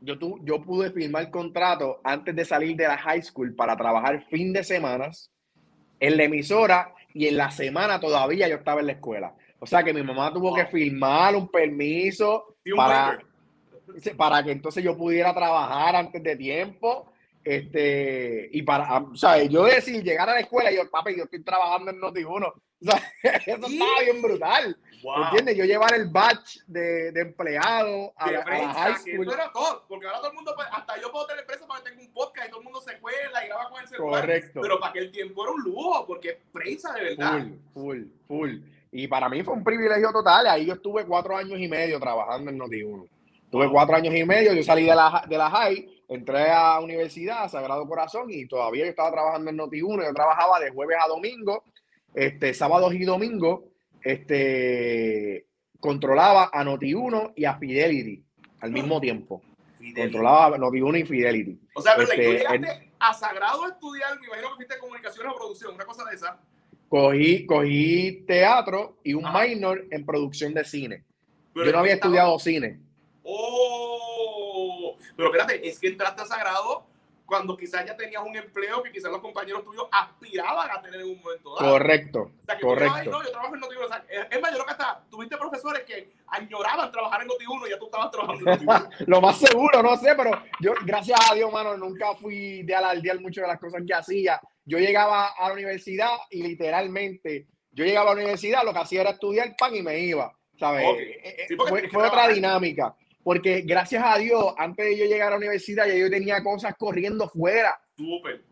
yo, tu, yo pude firmar contrato antes de salir de la high school para trabajar fin de semanas en la emisora y en la semana todavía yo estaba en la escuela. O sea que mi mamá tuvo wow. que firmar un permiso un para, para que entonces yo pudiera trabajar antes de tiempo. Este, y para, o sea, yo decir, llegar a la escuela y yo, papi, yo estoy trabajando en Noti1. O sea, eso ¿Sí? estaba bien brutal. Wow. ¿Entiendes? Yo llevar el batch de, de empleado a, de la, prensa, a la high school. Eso era todo, porque ahora todo el mundo, hasta yo puedo tener empresa para que tenga un podcast y todo el mundo se cuela y graba con el celular. Correcto. Pero para aquel tiempo era un lujo, porque es prensa de verdad. Full, full, full. Y para mí fue un privilegio total. Ahí yo estuve cuatro años y medio trabajando en Noti1. Tuve cuatro años y medio, yo salí de la, de la high, entré a universidad, a Sagrado Corazón, y todavía yo estaba trabajando en Noti1. Yo trabajaba de jueves a domingo, este, sábados y domingos, este, controlaba a Noti1 y a Fidelity al mismo tiempo. Fidelity. Controlaba Noti1 y Fidelity. O sea, pero este, tú en, a Sagrado estudiar, me imagino que fuiste comunicaciones o producción, una cosa de esa. Cogí, cogí teatro y un Ajá. minor en producción de cine. yo no había estudiado cine. Oh, pero espérate, es que entraste a Sagrado cuando quizás ya tenías un empleo que quizás los compañeros tuyos aspiraban a tener en un momento dado. Correcto, correcto. no, yo trabajo en Notiuno. O sea, es más, yo creo que hasta tuviste profesores que añoraban trabajar en Notiuno y ya tú estabas trabajando en Notiuno. Lo más seguro, no sé, pero yo, gracias a Dios, mano, nunca fui de alardear mucho de las cosas que hacía. Yo llegaba a la universidad y literalmente, yo llegaba a la universidad, lo que hacía era estudiar pan y me iba. ¿Sabes? Eh, eh, fue, fue otra dinámica porque gracias a Dios, antes de yo llegar a la universidad, ya yo tenía cosas corriendo fuera. Súper.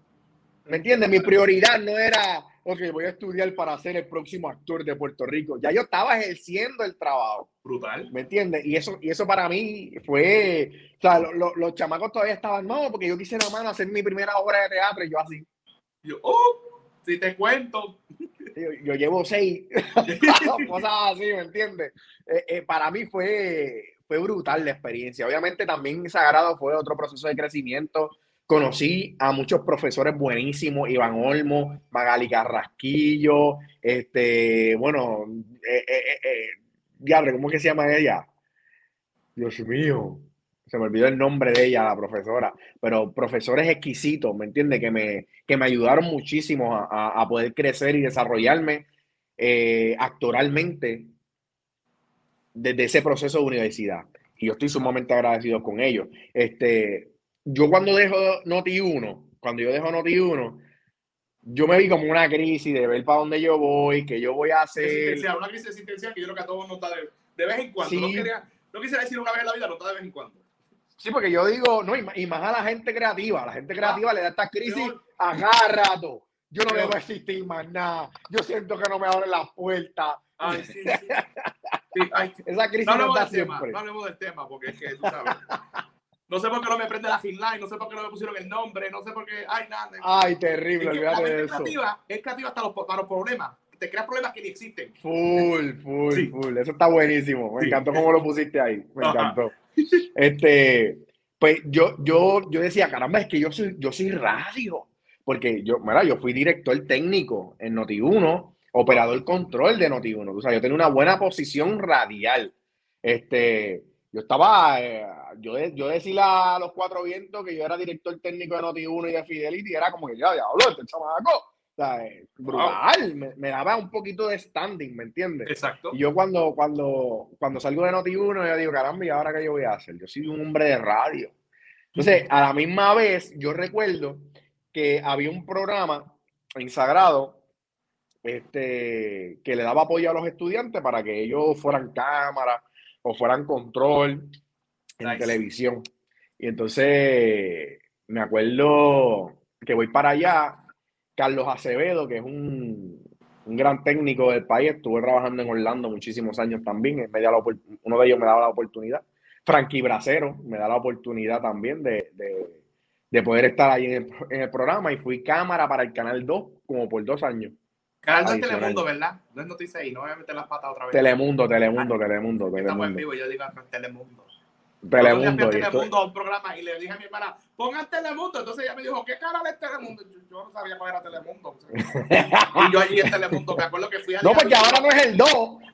¿Me entiendes? Mi prioridad no era, ok, voy a estudiar para ser el próximo actor de Puerto Rico. Ya yo estaba ejerciendo el trabajo. Brutal. ¿Me entiendes? Y eso, y eso para mí fue, o sea, los chamacos todavía estaban, no, porque yo quise nada más hacer mi primera obra de teatro y yo así. Yo, oh, si te cuento. Yo, llevo seis cosas así, ¿me entiendes? Eh, eh, para mí fue, fue brutal la experiencia. Obviamente también Sagrado fue otro proceso de crecimiento. Conocí a muchos profesores buenísimos, Iván Olmo, Magali Carrasquillo, este, bueno, eh, eh, eh, diablo, ¿cómo que se llama ella? Dios mío, se me olvidó el nombre de ella, la profesora, pero profesores exquisitos, ¿me entiendes? Que me, que me ayudaron muchísimo a, a poder crecer y desarrollarme actoralmente desde ese proceso de universidad. Y yo estoy sumamente agradecido con ellos. Este, yo cuando dejo Noti 1, cuando yo dejo Noti 1, yo me vi como una crisis de ver para dónde yo voy, que yo voy a hacer. Una crisis existencial que yo creo que a todos nos está de, vez en cuando. No, quería, no, quisiera decir una vez en la vida, no está de vez en cuando. Sí, porque yo digo, no, y más a la gente creativa. La gente creativa le da esta crisis a cada rato. Yo no debo existir más nada. Yo siento que no me abren las puertas. Ay, sí, sí. Esa crisis no hablemos del tema, no hablemos del tema, porque es que tú sabes. No sé por qué no me prende la Finline, no sé por qué no me pusieron el nombre, no sé por qué. Ay, nada. Ay, terrible, olvídate de eso. Creativa, es creativa hasta los, para los problemas. Te creas problemas que ni existen. Full, full, full. Eso está buenísimo. Me encantó cómo lo pusiste ahí. Me encantó. Este, pues yo, yo, yo decía, caramba, es que yo soy, yo soy radio. Porque yo, mira, yo fui director técnico en Noti1 operador control de Noti1. O sea, yo tenía una buena posición radial. Este, yo estaba, eh, yo, yo decía a los cuatro vientos que yo era director técnico de Noti1 y de Fidelity, era como que ya, diablo, este chamaco. O sea, eh, brutal, me, daba un poquito de standing, ¿me entiendes? Exacto. Y yo cuando, cuando, cuando salgo de Noti1, yo digo, caramba, ¿y ahora qué yo voy a hacer? Yo soy un hombre de radio. Entonces, a la misma vez, yo recuerdo que había un programa en Sagrado este, que le daba apoyo a los estudiantes para que ellos fueran cámara o fueran control en televisión. Y entonces me acuerdo que voy para allá, Carlos Acevedo, que es un, un gran técnico del país, estuve trabajando en Orlando muchísimos años también, me uno de ellos me daba la oportunidad. Frankie Bracero me da la oportunidad también de, de, poder estar ahí en el, en el, programa y fui cámara para el Canal 2 como por dos años. Canal de Telemundo, ¿verdad? No es noticia ahí, no voy a meter las patas otra vez. Telemundo, Telemundo, Telemundo, Telemundo. Estamos en vivo, yo digo Telemundo. Telemundo. Yo Telemundo a un programa y le dije a mi hermana, pongan Telemundo. Entonces ella me dijo, ¿qué canal es Telemundo? Yo, no sabía cuál era Telemundo. y yo allí en Telemundo, me acuerdo que fui a. No, porque ahora no es el 2.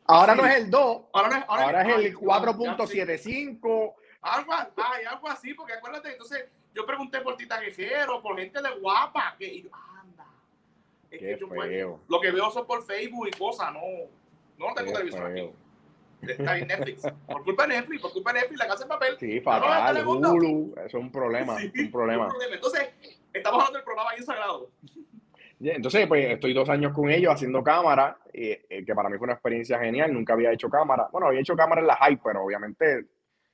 Ahora no es el 2. Ahora, no es, ahora, es el 4.75. Algo, ay, algo así, porque acuérdate, entonces yo pregunté por Tita Guerrero, por gente de guapa, que, y, lo que veo son por Facebook y cosas, no, no tengo televisor aquí. Está en Netflix. Por culpa de Netflix, por culpa de Netflix, la casa de papel. Sí, fatal, Hulu, eso es un problema, un problema. Entonces, estamos hablando del programa ahí sagrado. Entonces, pues estoy dos años con ellos haciendo cámara, eh, que para mí fue una experiencia genial. Nunca había hecho cámara. Bueno, había hecho cámara en la hype, pero obviamente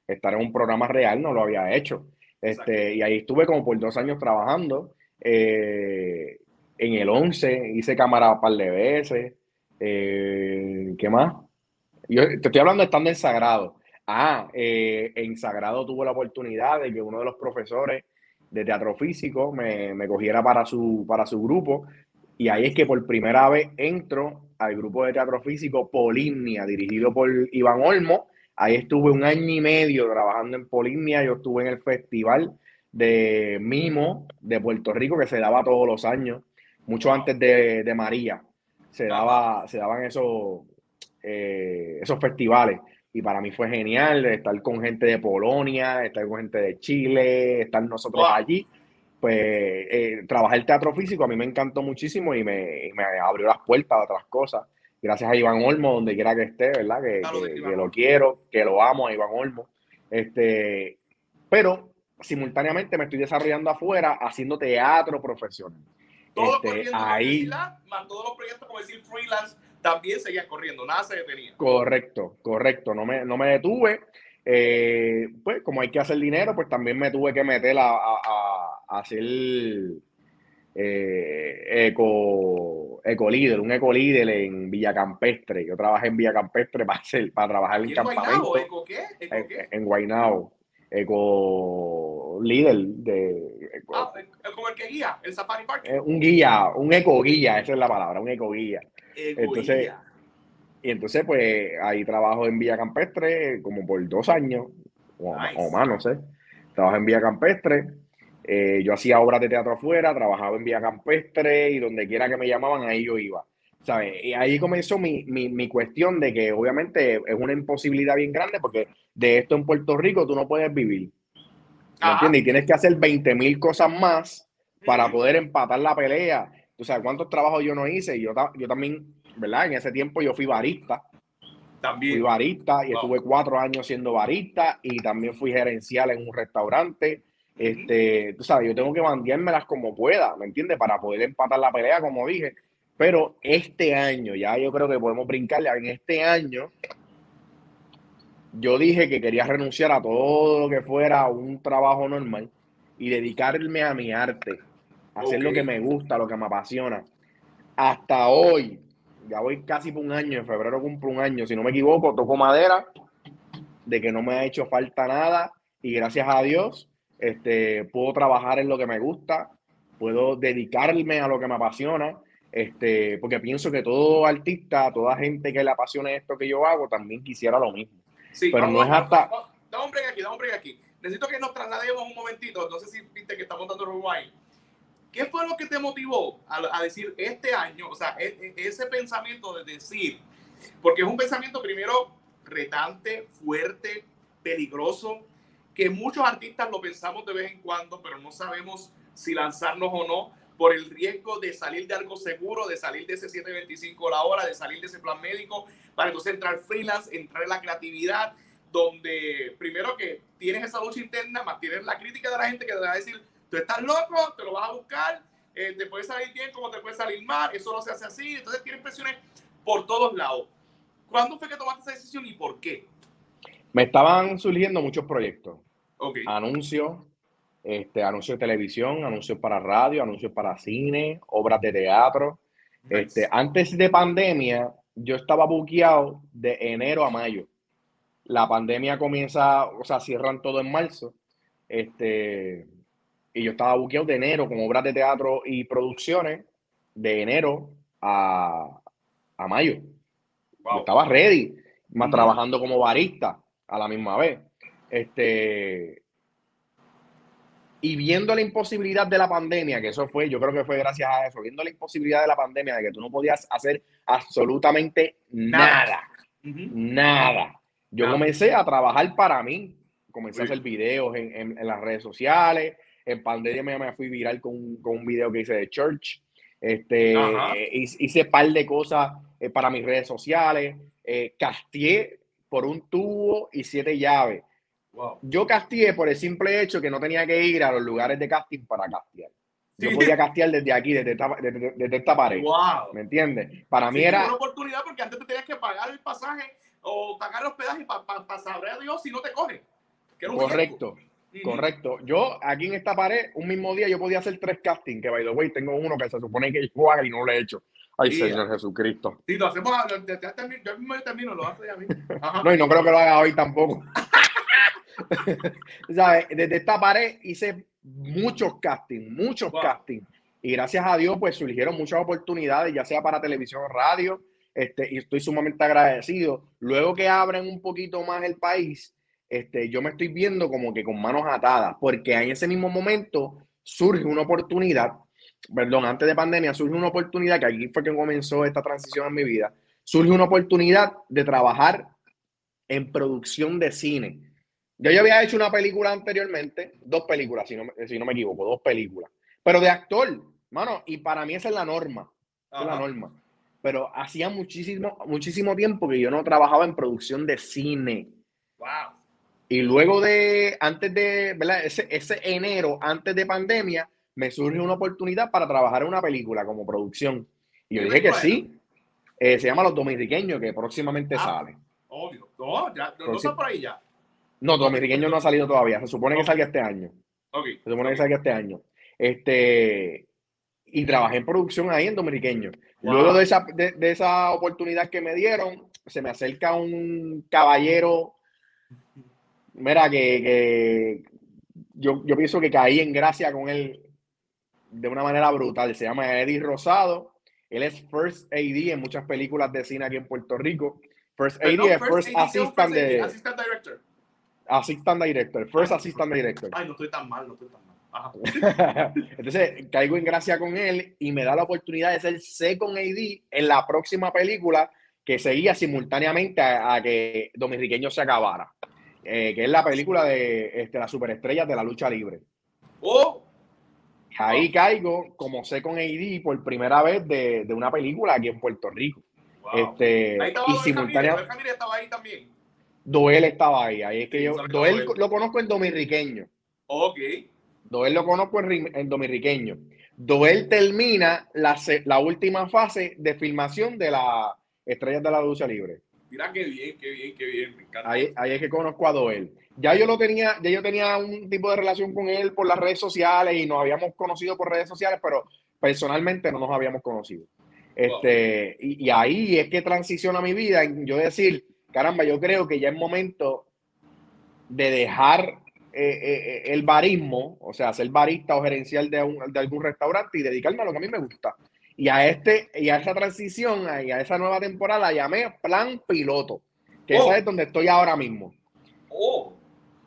estar en un programa real no lo había hecho. Este, y ahí estuve como por dos años trabajando. Eh, en el 11 hice cámara un par de veces. Eh, ¿Qué más? Yo te estoy hablando estando en Sagrado. Ah, eh, en Sagrado tuve la oportunidad de que uno de los profesores de teatro físico me, me, cogiera para su, para su grupo. Y ahí es que por primera vez entro al grupo de teatro físico Polimnia, dirigido por Iván Olmo. Ahí estuve un año y medio trabajando en Polimnia. Yo estuve en el festival de Mimo de Puerto Rico que se daba todos los años mucho antes de, de María, se, daba, se daban esos, eh, esos festivales. y para mí fue genial estar con gente de Polonia, estar con gente de Chile, estar nosotros allí. Pues eh, trabajar el teatro físico a mí me encantó muchísimo y me, me, abrió las puertas a otras cosas. Gracias a Iván Olmo, donde quiera que esté, ¿verdad? Que, que, lo quiero, que lo amo a Iván Olmo. Este, pero simultáneamente me estoy desarrollando afuera haciendo teatro profesional. Todo este, ahí, más todos los proyectos, como decir, freelance, también seguía corriendo, nada se detenía. Correcto, correcto, no me, no me detuve. Eh, pues como hay que hacer dinero, pues también me tuve que meter a, a, hacer eh, eco, eco líder, un eco líder en Villa Campestre. Yo trabajé en Villa Campestre para, hacer, para trabajar en, campamento. ¿Eco qué? ¿Eco qué? En, Guaynao. Eco líder de. ah, como el que guía, el Safari Park. Eh, un guía, un eco guía, esa es la palabra, un eco guía. Entonces, y entonces, pues ahí trabajo en Villa Campestre como por dos años o, más, no sé. Trabajo en Villa Campestre. Eh, yo hacía obras de teatro afuera, trabajaba en Villa Campestre y donde quiera que me llamaban, ahí yo iba. ¿Sabes? Y ahí comenzó mi, mi, mi, cuestión de que obviamente es una imposibilidad bien grande porque de esto en Puerto Rico tú no puedes vivir. ¿Me entiendes? Y tienes que hacer 20 mil cosas más para poder empatar la pelea Tú sabes cuántos trabajos yo no hice. Y yo, yo también, ¿verdad? En ese tiempo yo fui barista. También. Fui barista y estuve cuatro años siendo barista y también fui gerencial en un restaurante. Este, tú sabes, yo tengo que mandármelas como pueda, ¿me entiendes? Para poder empatar la pelea, como dije. Pero este año, ya yo creo que podemos brincarle. En este año, yo dije que quería renunciar a todo lo que fuera un trabajo normal y dedicarme a mi arte hacer lo que me gusta, lo que me apasiona. Hasta hoy, ya voy casi por un año, en febrero cumplo un año, si no me equivoco, toco madera de que no me ha hecho falta nada y gracias a Dios este, puedo trabajar en lo que me gusta, puedo dedicarme a lo que me apasiona, este, porque pienso que todo artista, toda gente que le apasione esto que yo hago, también quisiera lo mismo. Sí, pero no es hasta... Da un break aquí, da un break aquí. Necesito que nos traslademos un momentito, no sé si viste que estamos dando ahí. ¿Qué fue lo que te motivó a, decir este año, o sea, e, e, ese pensamiento de decir, porque es un pensamiento primero retante, fuerte, peligroso, que muchos artistas lo pensamos de vez en cuando, pero no sabemos si lanzarnos o no por el riesgo de salir de algo seguro, de salir de ese 725 la hora, de salir de ese plan médico, para entonces entrar freelance, entrar en la creatividad, donde primero que tienes esa lucha interna, más tienes la crítica de la gente que te va a decir, Tú estás loco, te lo vas a buscar, eh, te puede salir bien como te puede salir mal, eso no se hace así, entonces tienes presiones por todos lados. ¿Cuándo fue que tomaste esa decisión y por qué? Me estaban surgiendo muchos proyectos. Okay. Anuncios, este, anuncios de televisión, anuncios para radio, anuncios para cine, obras de teatro. Este, antes de pandemia, yo estaba buqueado de enero a mayo. La pandemia comienza, o sea, cierran todo en marzo. Este, y yo estaba buqueado de enero con obras de teatro y producciones de enero a, a mayo. estaba ready, más trabajando como barista a la misma vez. Este, y viendo la imposibilidad de la pandemia, que eso fue, yo creo que fue gracias a eso, viendo la imposibilidad de la pandemia, de que tú no podías hacer absolutamente nada, nada. Yo comencé a trabajar para mí, comencé a hacer videos en, en las redes sociales, en pandemia me fui viral con, con un video que hice de Church. Este, hice un par de cosas eh, para mis redes sociales. Eh, castié por un tubo y siete llaves. Yo castié por el simple hecho que no tenía que ir a los lugares de casting para castear. Yo podía castear desde aquí, desde esta, desde, esta pared. ¿Me entiendes? Para mí era. una oportunidad porque antes te tenías que pagar el pasaje o pagar el hospedaje para saber a Dios si no te coge. Correcto. Correcto. Yo aquí en esta pared, un mismo día, yo podía hacer tres castings, que by the way, tengo uno que se supone que yo haga y no lo he hecho. Ay, Señor Jesucristo. Sí, lo hacemos, yo mismo termino, lo hace a mí. no, y no creo que lo haga hoy tampoco. ¿Sabes? Desde esta pared hice muchos castings, muchos castings. Y gracias a Dios, pues surgieron muchas oportunidades, ya sea para televisión o radio. Este, y estoy sumamente agradecido. Luego que abren un poquito más el país, este, yo me estoy viendo como que con manos atadas, porque en ese mismo momento surge una oportunidad, perdón, antes de pandemia surge una oportunidad, que aquí fue que comenzó esta transición en mi vida, surge una oportunidad de trabajar en producción de cine. Yo ya había hecho una película anteriormente, dos películas, si no, si no me equivoco, dos películas. Pero de actor, mano, y para mí esa es la norma. Esa es la norma. Pero hacía muchísimo, muchísimo tiempo que yo no trabajaba en producción de cine. Wow. Y luego de, antes de, ¿verdad? Ese, ese enero, antes de pandemia, me surge una oportunidad para trabajar en una película como producción. Y yo dije que sí. Eh, se llama Los Dominiqueños, que próximamente Ah, sale. Obvio. No, ya, no, no está por ahí ya. No, Dominiqueños no ha salido todavía. Se supone que salga este año. Ok. Se supone que salga este año. Este, y trabajé en producción ahí en Dominiqueño. Wow. Luego de esa, de, de esa oportunidad que me dieron, se me acerca un caballero. Mira, que, que yo, yo pienso que caí en gracia con él de una manera brutal. Se llama Eddie Rosado. Él es First AD en muchas películas de cine aquí en Puerto Rico. First AD es first AD, Assistant Director. Assistant Director. First Assistant Director. Ay, no estoy tan mal, no estoy tan mal. Ajá. Entonces caigo en gracia con él y me da la oportunidad de ser second AD en la próxima película que seguía simultáneamente a, a que Dominiqueño se acabara, eh, que es la película de este, las superestrellas de la lucha libre. Oh, Ahí caigo como second AD por primera vez de, de una película aquí en Puerto Rico. wow. Este, ahí estaba y Doel Ramírez, simultánea, Doel Ramírez estaba ahí también. Doel estaba ahí. Ahí es que yo, Doel lo conozco en Dominiqueño. Ok. Doel lo conozco en, en Dominiqueño. Doel termina la, la última fase de filmación de las Estrellas de la Lucha Libre. Mira qué bien, qué bien, qué bien. Me encanta. Ahí, ahí es que conozco a Doel. Ya yo lo tenía, ya yo tenía un tipo de relación con él por las redes sociales y nos habíamos conocido por redes sociales, pero personalmente no nos habíamos conocido. Este, y, y ahí es que transiciona mi vida en yo decir, caramba, yo creo que ya es momento de dejar eh, eh, el barismo, o sea, ser barista o gerencial de, un- de algún restaurante y dedicarme a lo que a mí me gusta. Y a este, y a esa transición, y a esa nueva temporada la llamé plan piloto, que Oh. esa es donde estoy ahora mismo. Oh.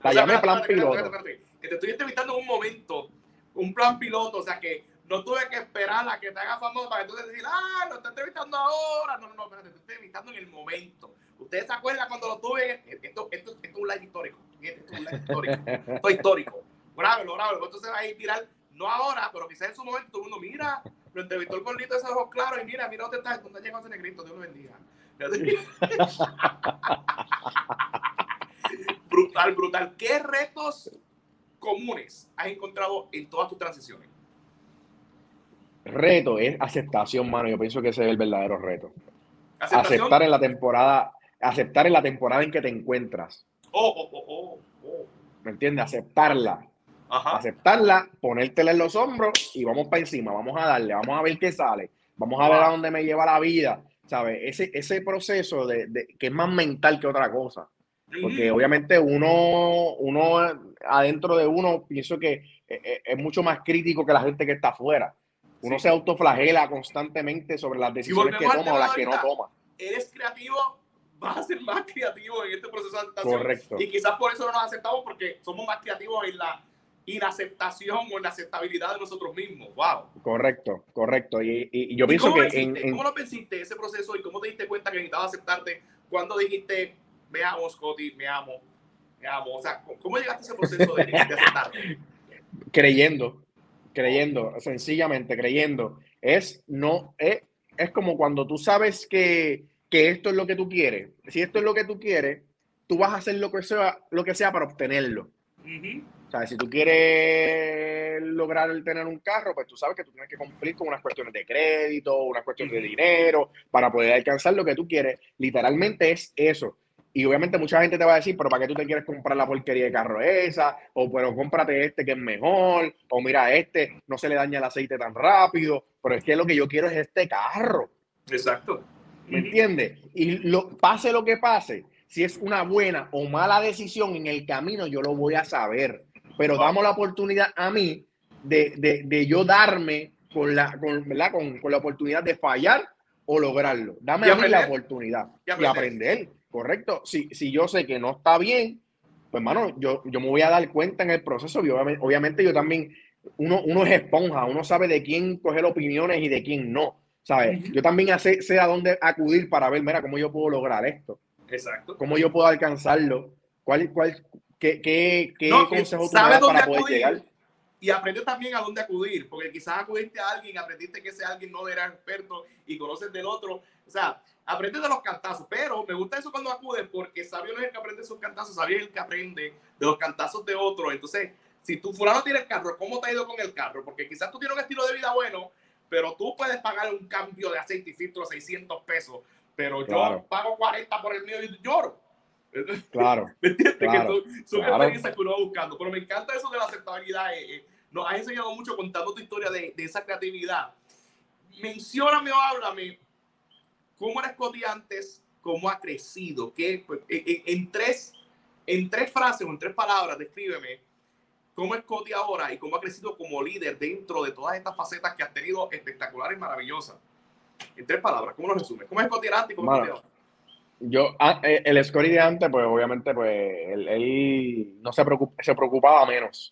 La O sea, llamé plan espérate, piloto. espérate, espérate, Que te estoy entrevistando en un momento, un plan piloto, o sea que no tuve que esperar a que te haga famoso para que tú decir, ah, lo estoy entrevistando ahora. No, no, no, espérate, te estoy entrevistando en el momento. ¿Ustedes se acuerdan cuando lo tuve? Esto, esto, esto es un live histórico. Esto es un live histórico. Esto es histórico. Grábelo, grábelo. Entonces va a ir viral, no ahora, pero quizás en su momento todo el mundo, mira, lo entrevistó el gordito de esos ojos claros y mira, mira dónde está, dónde llegó ese negrito, Dios lo bendiga. brutal, brutal. ¿Qué retos comunes has encontrado en todas tus transiciones? Reto es aceptación, mano. Yo pienso que ese es el verdadero reto. Aceptación. Aceptar en la temporada, aceptar en la temporada en que te encuentras. Oh, oh, oh, oh, oh. ¿Me entiendes? Aceptarla. Ajá. Aceptarla, ponértela en los hombros y vamos para encima. Vamos a darle, vamos a ver qué sale. Vamos a ver a dónde me lleva la vida. ¿Sabes? Ese, ese proceso de, de- que es más mental que otra cosa. Porque obviamente uno, uno adentro de uno, pienso que eh, eh, es mucho más crítico que la gente que está afuera. Uno Sí. se autoflagela constantemente sobre las decisiones que toma o las que no toma. Eres creativo, vas a ser más creativo en este proceso de aceptación. Correcto. Y quizás por eso no nos aceptamos porque somos más creativos en la inaceptación o en la aceptabilidad de nosotros mismos. Wow. Correcto, correcto. Y, y- y yo ¿Y pienso que en, en- ¿Cómo lo venciste ese proceso y cómo te diste cuenta que necesitabas aceptarte cuando dijiste, me amo, Scotty, me amo, me amo? O sea, ¿cómo llegaste a ese proceso de, de aceptarte? creyendo, creyendo, sencillamente creyendo, es no, es, es como cuando tú sabes que, que esto es lo que tú quieres. Si esto es lo que tú quieres, tú vas a hacer lo que sea, lo que sea para obtenerlo. O sea, si tú quieres lograr tener un carro, pues tú sabes que tú tienes que cumplir con unas cuestiones de crédito, unas cuestiones de dinero, para poder alcanzar lo que tú quieres. Literalmente es eso. Y obviamente mucha gente te va a decir, pero ¿para qué tú te quieres comprar la porquería de carro esa? O pero cómprate este que es mejor. O mira, este no se le daña el aceite tan rápido. Pero es que lo que yo quiero es este carro. Exacto. ¿Me entiendes? Y lo, pase lo que pase, si es una buena o mala decisión en el camino, yo lo voy a saber. Pero damos la oportunidad a mí de, de, de yo darme con la, con, ¿verdad? Con, con la oportunidad de fallar o lograrlo. Dame a mí la oportunidad Y aprender. Correcto. Si, si yo sé que no está bien, pues, hermano, yo, yo me voy a dar cuenta en el proceso. Y obviamente, obviamente yo también, uno, uno es esponja, uno sabe de quién coger opiniones y de quién no. ¿Sabes? Yo también sé, sé a dónde acudir para ver, mira, cómo yo puedo lograr esto. Exacto. ¿Cómo yo puedo alcanzarlo? ¿Cuál, cuál, qué, qué, qué No, consejo tú me ¿sabes das dónde para poder acudir? llegar? Y aprendes también a dónde acudir, porque quizás acudiste a alguien, aprendiste que ese alguien no era experto y conoces del otro. O sea, aprendes de los cantazos, pero me gusta eso cuando acudes porque sabio no es el que aprende sus cantazos, sabio es el que aprende de los cantazos de otro. Entonces, si tu fulano tiene el carro, ¿cómo te ha ido con el carro? Porque quizás tú tienes un estilo de vida bueno, pero tú puedes pagar un cambio de aceite y filtro 600 pesos, pero yo pago 40 por el mío y lloro. Claro, ¿Me entiendes? Claro, que son, son claro. experiencias que uno va buscando. Pero me encanta eso de la aceptabilidad. eh, eh, nos has enseñado mucho contando tu historia de, de esa creatividad. Mencióname o háblame cómo Scotty antes, cómo ha crecido, qué, pues, en, en- en tres, en tres frases o en tres palabras, descríbeme cómo es Scotty ahora y cómo ha crecido como líder dentro de todas estas facetas que has tenido espectaculares y maravillosas. En tres palabras, ¿cómo lo resumes? ¿Cómo es Scotty antes y cómo es Scotty ahora? yo, ah, eh, el Scotty de antes, pues obviamente, pues él, él no se, preocup- se preocupaba menos.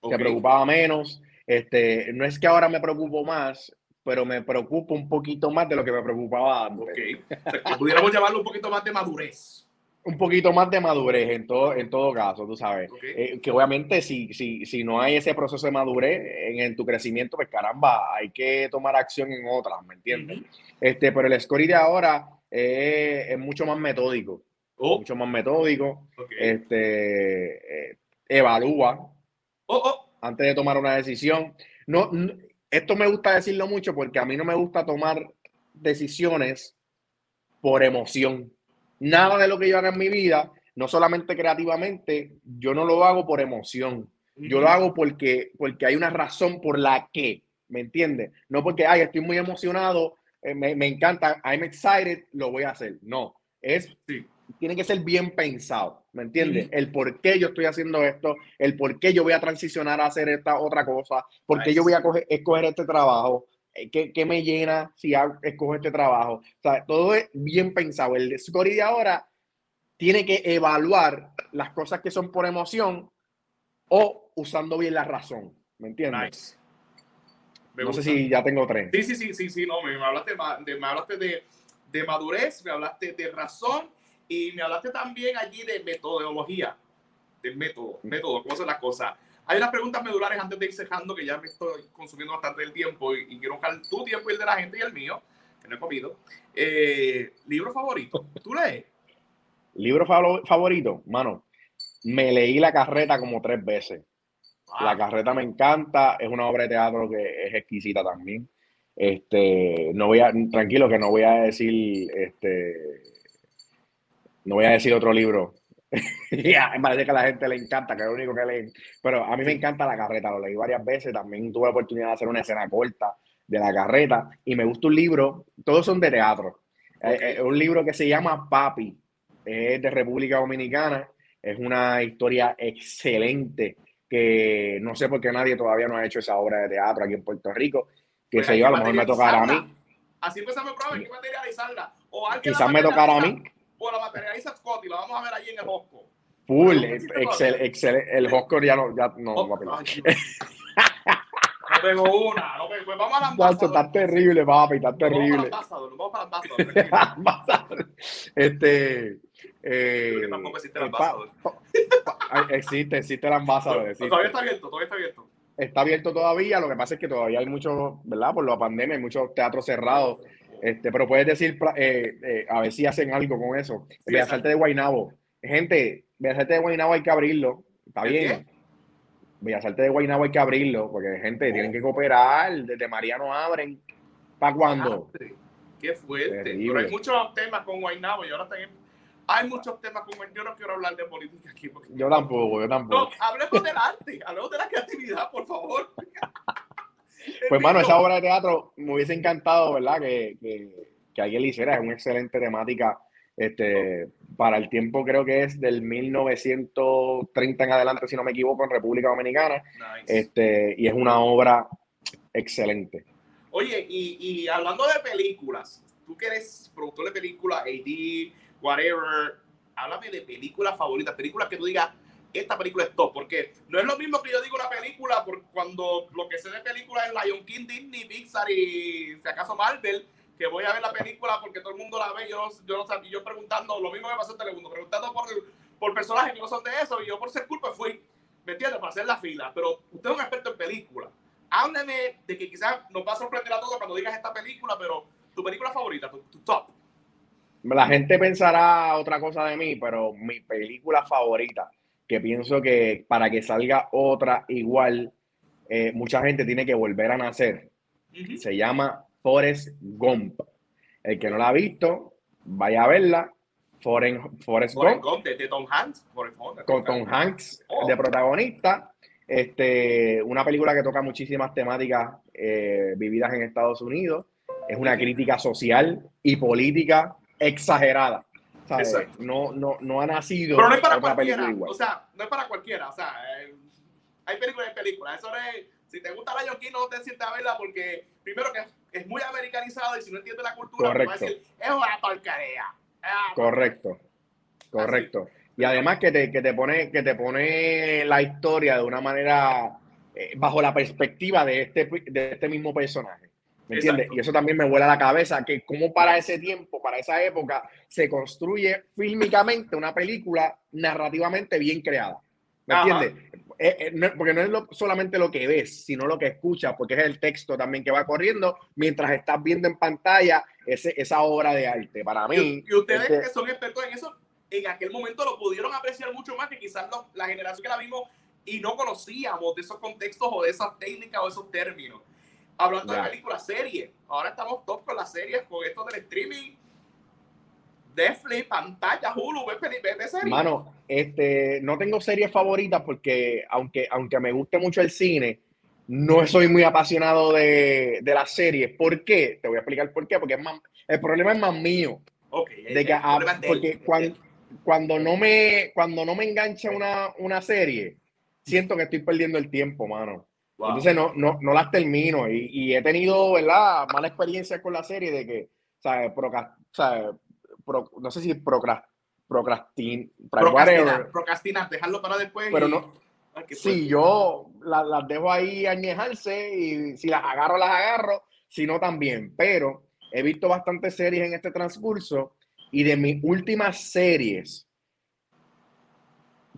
Ok. se preocupaba menos. Este, no es que ahora me preocupo más, pero me preocupo un poquito más de lo que me preocupaba antes. Ok. O sea, que pudiéramos llamarlo un poquito más de madurez. Un poquito más de madurez en todo, en todo caso, tú sabes. Eh, que obviamente si, si, si no hay ese proceso de madurez en, en tu crecimiento, pues caramba, hay que tomar acción en otras, ¿me entiendes? Este, pero el Scotty de ahora eh, es mucho más metódico, Oh, mucho más metódico. Este, eh, evalúa, Oh, oh. antes de tomar una decisión. No, no- esto me gusta decirlo mucho porque a mí no me gusta tomar decisiones por emoción. Nada de lo que yo haga en mi vida, no solamente creativamente, yo no lo hago por emoción. Yo lo hago porque, porque hay una razón por la que, ¿me entiendes? No porque, ay, estoy muy emocionado, eh, me, me encanta, I'm excited, lo voy a hacer. No, es, Sí. tiene que ser bien pensado, ¿me entiendes? El por qué yo estoy haciendo esto, el por qué yo voy a transicionar a hacer esta otra cosa, por qué Nice. yo voy a coger- escoger este trabajo, ¿Qué, qué me llena si hago- escojo este trabajo? O sea, todo es bien pensado. El Scotty de ahora tiene que evaluar las cosas que son por emoción o usando bien la razón. ¿Me entiendes? Nice. Me no sé gusta. si ya tengo tres. Sí, sí, sí, sí, sí, no, me, me hablaste, de, me hablaste de, de madurez, me hablaste de razón y me hablaste también allí de metodología, de método, método, cómo hacer las cosas. Hay unas preguntas medulares antes de ir cerrando que ya me estoy consumiendo bastante del tiempo y, y quiero buscar tu tiempo y el de la gente y el mío, que no he comido. Eh, ¿Libro favorito? ¿Tú lees? Libro favo- favorito, mano. Me leí La Carreta como tres veces. La Carreta me encanta, es una obra de teatro que es exquisita también. Este, no voy a, tranquilo que no voy a decir, este, no voy a decir otro libro. Me parece que a la gente le encanta, que es lo único que leen. Pero a mí me encanta La Carreta, lo leí varias veces, también tuve la oportunidad de hacer una escena corta de La Carreta y me gusta un libro, todos son de teatro. Eh, Ok. eh, un libro que se llama Papi, es de República Dominicana, es una historia excelente que no sé por qué nadie todavía no ha hecho esa obra de teatro aquí en Puerto Rico, que Pues se yo, a lo mejor me tocará a mí. Así empezamos el programa, hay que materializarla. O quizás me tocará a mí. O la materializa Scott y la vamos a ver allí en el Hosco. Full, excel, excel, el Oscar ya no, ya no, Oh, papi. ay. No pego una, no. Pues vamos a la ambassador. está terrible, papi, está Nos Vamos para terrible. ambassador, vamos para ambassador. Ambassador. este, eh, que tampoco existe el ambassador. existe, existe el ambasador. existe. Todavía está abierto, todavía está abierto. Está abierto todavía, lo que pasa es que todavía hay muchos, ¿verdad? Por la pandemia hay muchos teatros cerrados. Este, pero puedes decir, eh, eh, a ver si hacen algo con eso. Sí, Bellas. Artes de Guaynabo. Gente, Bellas Artes de Guaynabo hay que abrirlo. Está ¿El bien. Bellas Artes de Guaynabo hay que abrirlo, porque gente, tienen que cooperar. Desde Mariano abren. ¿Para cuándo? Madre, Qué fuerte. Terrible. Pero hay muchos temas con Guaynabo y ahora también hay muchos temas con. Yo no quiero hablar de política aquí. Porque... Yo tampoco, yo No, tampoco. hablemos del arte, hablemos de la creatividad, por favor. Pues, mano, esa obra de teatro me hubiese encantado, ¿verdad? Que, que, que alguien la hiciera. Es una excelente temática. Este, para el tiempo, creo que es del 1930 en adelante, si no me equivoco, en República Dominicana. Nice. Este, y es una obra excelente. Oye, y, y hablando de películas, tú que eres productor de películas, AD, whatever, háblame de películas favoritas, películas que tú digas, esta película es top, porque no es lo mismo que yo digo una película por cuando lo que sé de películas es Lion King, Disney, Pixar y si acaso Marvel, que voy a ver la película porque todo el mundo la ve, yo, yo no yo preguntando, lo mismo me pasó en Telemundo, preguntando por, por personajes que no son de eso, y yo por ser culpa fui, ¿me entiendes? Para hacer la fila, pero usted es un experto en películas. Hábleme de que quizás nos va a sorprender a todos cuando digas esta película, pero tu película favorita, tu, tu top. La gente pensará otra cosa de mí, pero mi película favorita, que pienso que para que salga otra igual, eh, mucha gente tiene que volver a nacer. Ujú. Se llama Forrest Gump. El que no la ha visto, vaya a verla. Forrest, Forrest Forrest Gump, Gump, de, de Tom Hanks. Forrest Gump, de con Tom Hanks Oh. de protagonista. Este, una película que toca muchísimas temáticas eh, vividas en Estados Unidos. Es una crítica social y política exagerada. ¿Sabes? Exacto. No, no, no ha nacido Pero no es para cualquiera. O sea, no es para cualquiera. O sea, eh, hay películas y películas. Eso es. Si te gusta la Yorkie, no te sientas a verla porque, primero, que es, es muy americanizada y si no entiendes la cultura, te va a decir, es una porquería. Ah, Correcto, correcto. Y además que te, que te pone, que te pone la historia de una manera eh, bajo la perspectiva de este, de este mismo personaje. ¿Me entiendes? Y eso también me vuela la cabeza, que como para ese tiempo, para esa época, se construye fílmicamente una película narrativamente bien creada. ¿Me Ajá. entiendes? Eh, eh, no- porque no es lo- solamente lo que ves, sino lo que escuchas, porque es el texto también que va corriendo mientras estás viendo en pantalla ese, esa obra de arte. Para mí, Y, y ustedes este- que son expertos en eso, en aquel momento lo pudieron apreciar mucho más que quizás lo- la generación que la vimos y no conocíamos de esos contextos o de esas técnicas o esos términos. Hablando de películas, series, ahora estamos top con las series, con esto del streaming, Netflix, pantalla, Hulu, ve, ve, ve series. Mano, este, no tengo series favoritas porque aunque, aunque me guste mucho el cine, no soy muy apasionado de, de las series. ¿Por qué? Te voy a explicar por qué. Porque es más, el problema es más mío. De que, él, porque cuando, cuando, no me, cuando no me engancha una, una serie, siento que estoy perdiendo el tiempo, mano. Wow. Entonces no, no, no las termino y, y he tenido, ¿verdad? Mala experiencia con la serie de que, ¿sabes? Procras- ¿sabes? Pro- no sé si procrast, procrastin, procrastinar, procrastinar, dejarlo para después. Pero y- no, Ay, Sí, yo la- las dejo ahí añejarse y si las agarro, las agarro, si no también. Pero he visto bastantes series en este transcurso y de mis últimas series,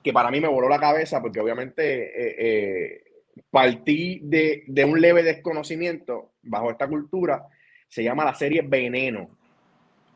que para mí me voló la cabeza porque obviamente eh, eh, partí de, de un leve desconocimiento bajo esta cultura, se llama la serie Veneno.